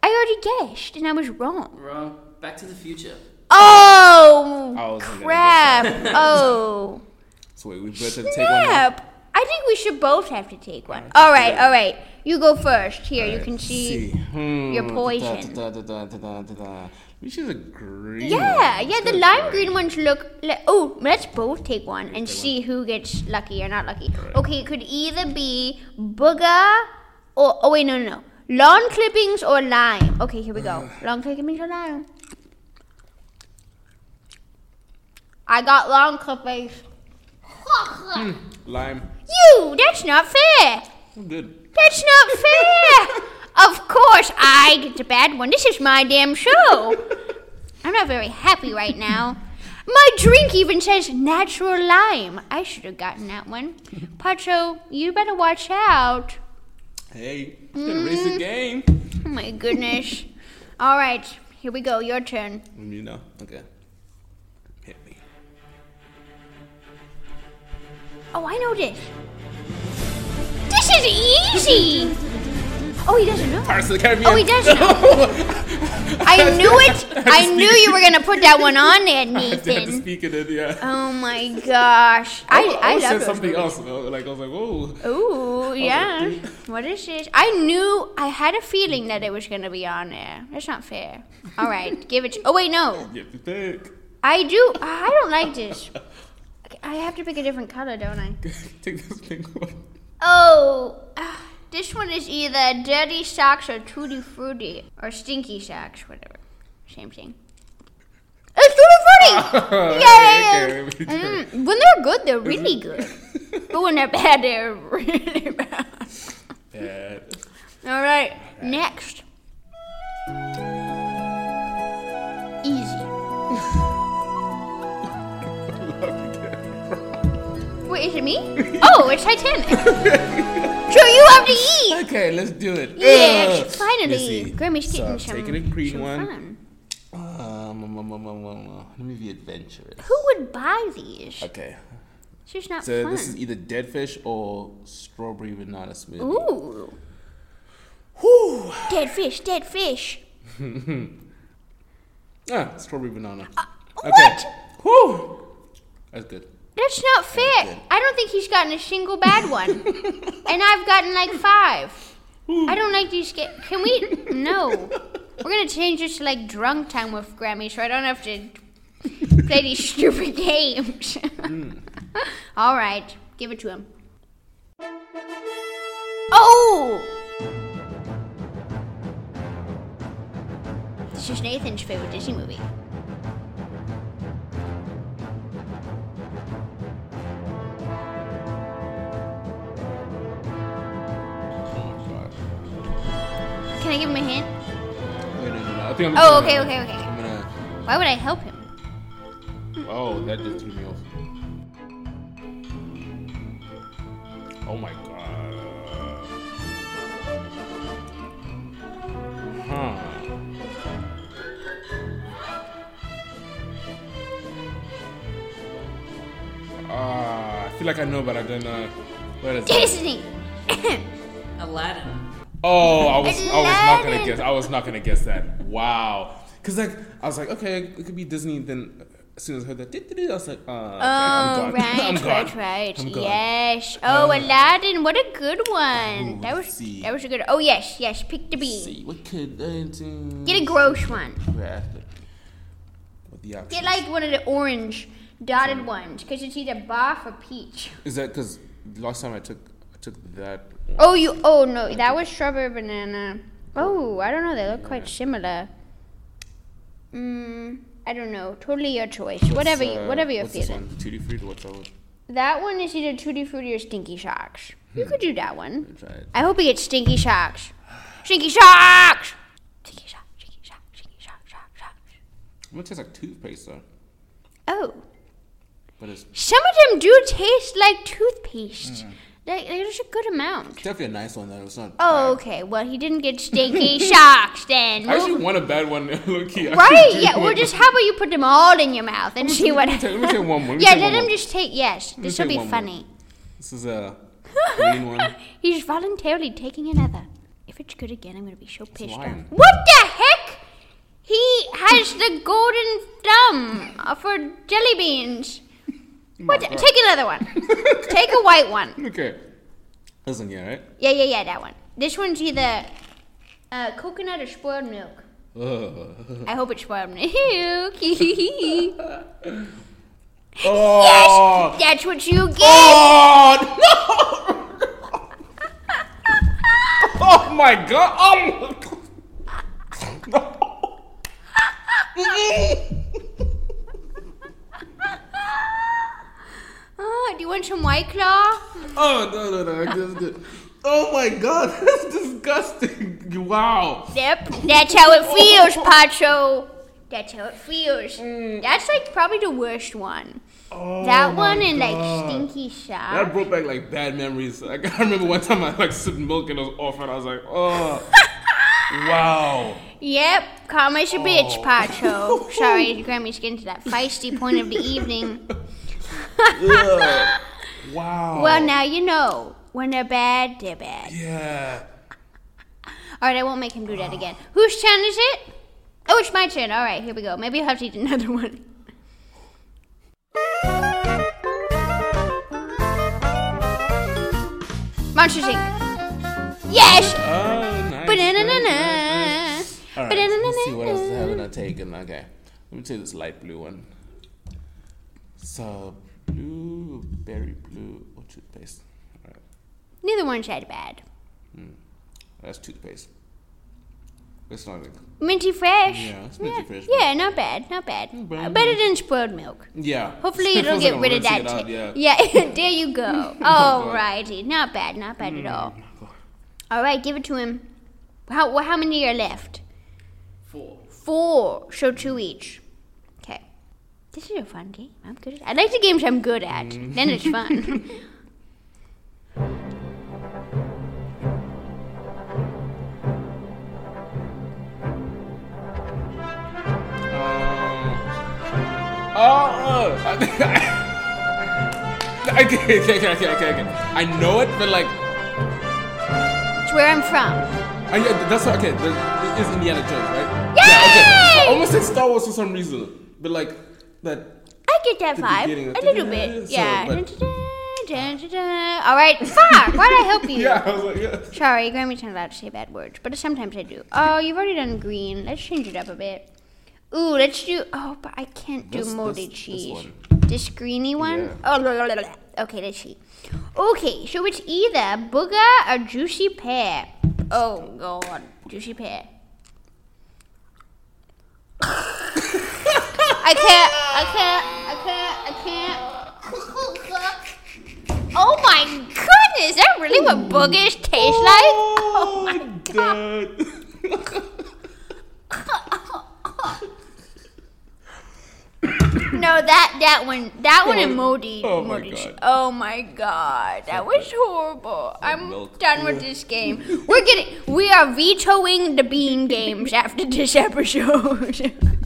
I already guessed, and I was wrong. Wrong. Back to the future. Oh! I wasn't crap! *laughs* oh! *laughs* So wait, we better take one. now? Snap! I think we should both have to take one. All right, all right. You go first. Here, you can see. Hmm, your poison. Da, da, da, da, da, da, da. We should a green. Yeah, one. yeah. The lime green ones look. Like, oh, let's both take one and see who gets lucky or not lucky. Okay, it could either be booger or oh wait, no, no, no. Lawn clippings or lime. Okay, here we go. *sighs* Lawn clippings or lime. I got lawn clippings. Lime. You, that's not fair. I'm good. That's not fair. *laughs* of course, I get the bad one. This is my damn show. I'm not very happy right now. My drink even says natural lime. I should have gotten that one. Patso, you better watch out. Hey, gonna raise Mm. the game. Oh my goodness. All right, here we go. Your turn. You know. Okay. Oh, I know this. This is easy. Oh, he doesn't know. Pirates of the Caribbean. Oh, he doesn't know. *laughs* I knew it. I knew you were gonna put that one on there, *laughs* I Nathan. speak it in, yeah. Oh my gosh. I, oh, I, oh, almost love said something else. though. Like I was like, whoa. Ooh, oh, yeah. What is this? I knew, I had a feeling that it was going to be on there. That's not fair. All right, give it. To, oh, wait, no. *laughs* You have to think. I do. I don't like this. I have to pick a different color, don't I? *laughs* Take this pink one. Oh, ah, this one is either Dirty Socks or Tutti Frutti. Or Stinky Socks, whatever. Same thing. It's Tutti Frutti! *laughs* Yay! Okay, Mm, when they're good, they're really good. *laughs* but when they're bad, they're really bad. Bad. All right, next. Easy. Wait, is it me? oh, it's Titanic. *laughs* so you have to eat. Okay, let's do it. Yes, Ugh. finally. Grammy's So getting I'm some, taking a green one. fun. Um, let me be adventurous. Who would buy these? Okay. It's just not So fun. this is either dead fish or strawberry banana smoothie. Ooh. Whew. Dead fish, dead fish. *laughs* Ah, strawberry banana. Uh, okay. what? Whew. That's good. That's not fair. I don't think he's gotten a single bad one. *laughs* and I've gotten like five. I don't like these ga- Can we? No. *laughs* We're going to change this to like drunk time with Grammy so I don't have to play these *laughs* stupid games. All right. Give it to him. Oh! This is Nathan's favorite Disney movie. I give him a hint? Wait, no, no, no. I think I'm Oh, gonna- okay, okay, okay. I'm gonna. Why would I help him? Oh, that just threw me off. Oh my god. Huh. Ah, I feel like I know, but I don't know. What is it? Disney! Aladdin. Oh, I was, I was not gonna guess. I was not gonna guess that. Wow. Cause like I was like, okay, it could be Disney. Then as soon as I heard that, I was like, uh, okay, Oh, *laughs* I'm gone. right, I'm gone. right, right. I'm gone. Yes. Oh, Uh, Aladdin, what a good one. Ooh, that was see. that was a good. Oh yes, yes. Pick the Let's see, what could I do? Get a gross one. Yeah. What the options? Get like one of the orange dotted ones, because it's either barf or peach. Is that because last time I took I took that? Oh, you. Oh no, that was strawberry banana. Oh, I don't know. They look quite similar. Mm, I don't know. Totally your choice. whatever, you, uh, whatever you're what's this feeling. one? Tutti frutti. What's that one? That one is either tutti frutti or stinky shocks. You could do that one. I hope he gets stinky shocks. Stinky shocks. Stinky shocks. Stinky shocks. Stinky shocks. Shocks. Shocks. I'm gonna taste like toothpaste though, Oh, but it's some of them do taste like toothpaste. Mm. Like, there's a good amount. definitely a nice one though. It's not. Oh, bad. okay. Well, he didn't get stinky *laughs* shocks then. I actually want a bad one, *laughs* low key. Right? Yeah. Well, just how about you put them all in your mouth and see what? Let me take, let me take one more. Let yeah, let him more. just take. Yes, me this will be one more. funny. This is a *laughs* green one. He's voluntarily taking another. If it's good again, I'm gonna be so pissed off. What the heck? He has the golden thumb for jelly beans. What? God. Take another one. *laughs* Take a white one. Okay. This one, yeah, right? Yeah, yeah, yeah, that one. This one's either uh, coconut or spoiled milk. Ugh. I hope it's spoiled milk. *laughs* *laughs* Oh. That's what you get. Oh no! oh my god! Oh my god! Oh, do you want some white claw? Oh no no no! Good. Oh my god! *laughs* That's disgusting! Wow! Yep, that's how it feels, Patso. That's how it feels. Mm. That's like probably the worst one. Oh that one and like stinky stinky That brought back like bad memories. Like *laughs* I remember one time I like sipped milk and it was off, and I was like, oh, *laughs* wow. Yep, karma's a Oh. bitch, Patso. Sorry, Grammy's getting to that feisty point of the evening. *laughs* Wow. Well, now you know. When they're bad, they're bad. Yeah. Alright, I won't make him do that again. Whose turn is it? Oh, it's my turn. Alright, here we go. Maybe I'll have to eat another one. Monsters Inc. Yes! Oh, nice. Ba-da-na-na-na. nice, nice. All right, let's see what else Ba-da-na-na-na. haven't taken. Okay, let me take this light blue one. So blue, berry blue, or toothpaste. All right, Neither one's that bad. that's toothpaste. It's not like Minty fresh. Yeah, it's minty fresh. Yeah, not bad, not bad. bad. Uh, Better than spoiled milk. yeah. Hopefully It it'll feels get like rid of that. it out, yeah. yeah, *laughs* there you go. *laughs* Alrighty, not bad, not bad at all. *laughs* All right, give it to him. How how many are left? Four. Four. So two each. Okay. This is a fun game. I'm good at. I like the games I'm good at. Mm. Then it's fun. *laughs* Um, oh, *laughs* I think I, okay, okay, okay, okay, okay, okay. I know it, but like, it's where I'm from. I, yeah, that's okay. The, it is Indiana Jones, right? Yay! Yeah, okay. I almost said Star Wars for some reason, but like that. I get that vibe a little bit. Yeah. All right. Fuck. Why'd I help you? *laughs* Yeah, I was like, yeah. Sorry, Grammy's not allowed to say bad words, but sometimes I do. Oh, you've already done green. Let's change it up a bit. Ooh, let's do. Oh, but I can't do This- moldy this- this cheese. one. This greeny one. Yeah. Oh, la, la, la, la. okay. Let's see. Okay, so it's either booger or juicy pear. Oh God, juicy pear. *laughs* *laughs* I can't. I can't. I can't. I can't. Oh my goodness! Is that really what boogers taste oh like? Oh my god! *laughs* No, that that one, that one in moldy, Oh my. God. Oh my god, that was horrible. I'm milk. done with this game. We're getting, we are vetoing the bean games after this episode. *laughs*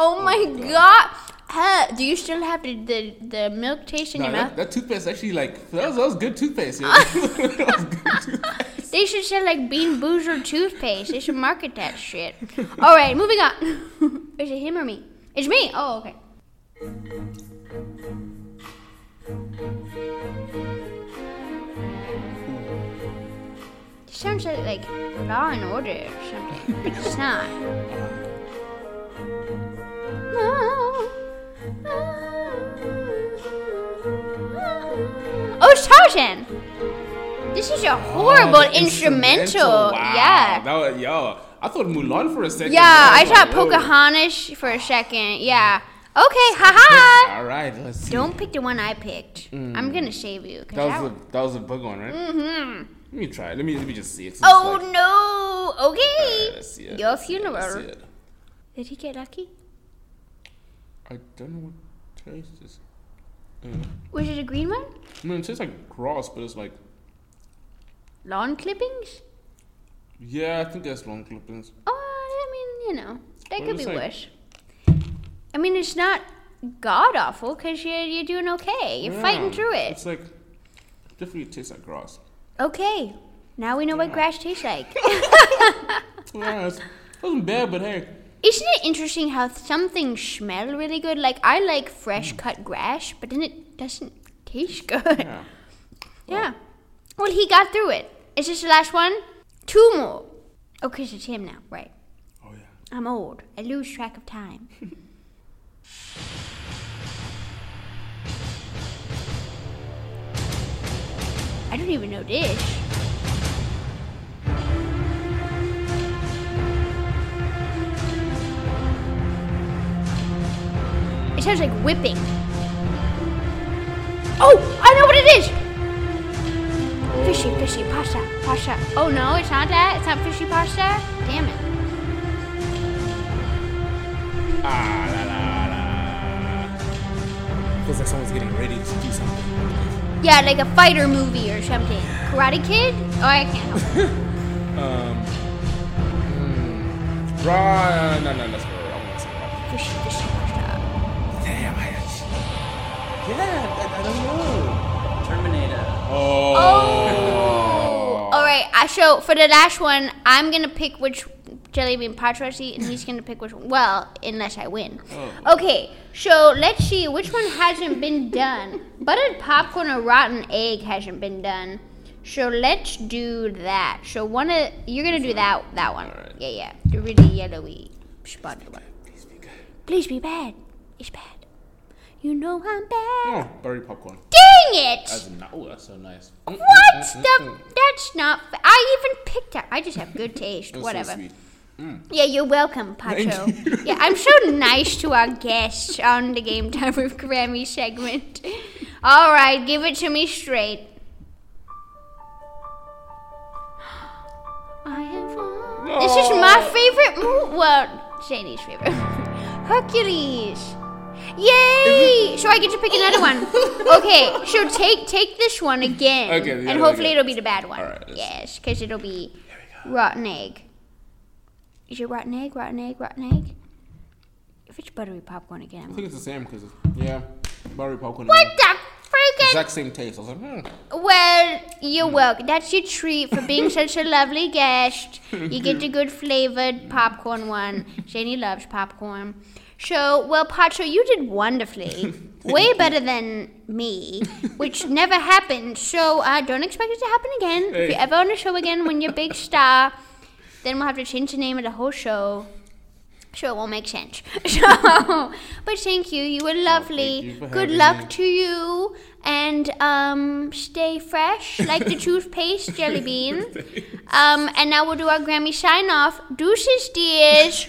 Oh, oh my god. Huh, do you still have the, the, the milk taste in your that, mouth? that toothpaste actually like that was, that was good toothpaste. Yeah. *laughs* that was good toothpaste. They should sell like Bean Boozer toothpaste. They should market that shit. All right, moving on. *laughs* Is it him or me? It's me. Oh, okay. It sounds like, like Law and Order or something, but it's not. Oh, it's Tarzan! This is a horrible Oh, the instrumental. Wow. Yeah. That was, yo, I thought Mulan for a second. Yeah, I like, thought yo. Pocahontas for a second. Yeah. Okay, haha. All right, let's see. Don't pick the one I picked. I'm gonna save you. That was one- a that was a bug one, right? Mm-hmm. Let me try. it. Let me let me just see it. Oh like- no! Okay. it, Your let's see it, let's funeral. see it. Did he get lucky? I don't know what taste is. Was it a green one? I mean, it tastes like grass, but it's like Lawn clippings? yeah, I think that's lawn clippings. Oh, I mean, you know, that What could be it? worse. I mean, it's not god awful because you're you're doing okay. You're fighting through it. It's like definitely tastes like grass. Okay. Now we know what grass tastes like. *laughs* Yeah, it wasn't bad, but hey, Isn't it interesting how some things smell really good? Like I like fresh mm. cut grass, but then it doesn't taste good. yeah. *laughs* Yeah. Well, he got through it. Is this the last one? Two more. Oh, 'cause it's him now, right? Oh yeah. I'm old. I lose track of time. *laughs* I don't even know this. It sounds like whipping. Oh, I know what it is. Fishy, fishy, pasta, pasta. Oh no, it's not that. It's not fishy pasta. Damn it. Ah la la la. Feels like someone's getting ready to do something. Yeah, like a fighter movie or something. Karate Kid? Oh, I can't help. *laughs* Um. Mm, right. No, no, that's not right. I want to say that. Fishy, fishy Yeah, I, I don't know. Terminator. Oh. Oh. All right. I so for the last one, I'm gonna pick which jelly bean patras and he's gonna pick which one. Well, unless I win. Oh. Okay. So let's see which one hasn't been done. Buttered popcorn or rotten egg hasn't been done. So let's do that. So one of you're gonna do that that one. Alright. Yeah, yeah. The really yellowy spotted one. Please be good. Please be bad. It's bad. You know I'm bad. Oh, berry popcorn. Dang it! That's not. Oh, that's so nice. Mm, What mm, mm, the? mm. That's not. I even picked up. I just have good taste. *laughs* That's so Whatever. sweet. yeah, you're welcome, Patso. *laughs* yeah, I'm so nice to our guests on the Game Time with Grammy segment. All right, give it to me straight. I have. This is my favorite movie. Well, Shady's favorite. *laughs* Hercules. Yay! So I get to pick another one. *laughs* Okay, so take take this one again, Okay, and hopefully it'll be the bad one. Right, yes, because it'll be rotten egg. Is it rotten egg? Rotten egg? Rotten egg? If it's buttery popcorn again, I'm I think it's the same because yeah, buttery popcorn. what and the freaking? Exact same taste. I was like, hmm. Well, you're welcome. That's your treat for being *laughs* such a lovely guest. You get the *laughs* good flavored popcorn one. Shani loves popcorn. So, well, Patso, you did wonderfully. *laughs* Way better than me, which *laughs* never happened. So, uh, don't expect it to happen again. If you're ever on the show again when you're a big star, then we'll have to change the name of the whole show. Sure, it won't make sense. *laughs* So, but thank you. You were lovely. you Good luck me. to you, and um, stay fresh like the toothpaste jelly bean. Um, and now we'll do our Grammy sign off. Deuces, dears.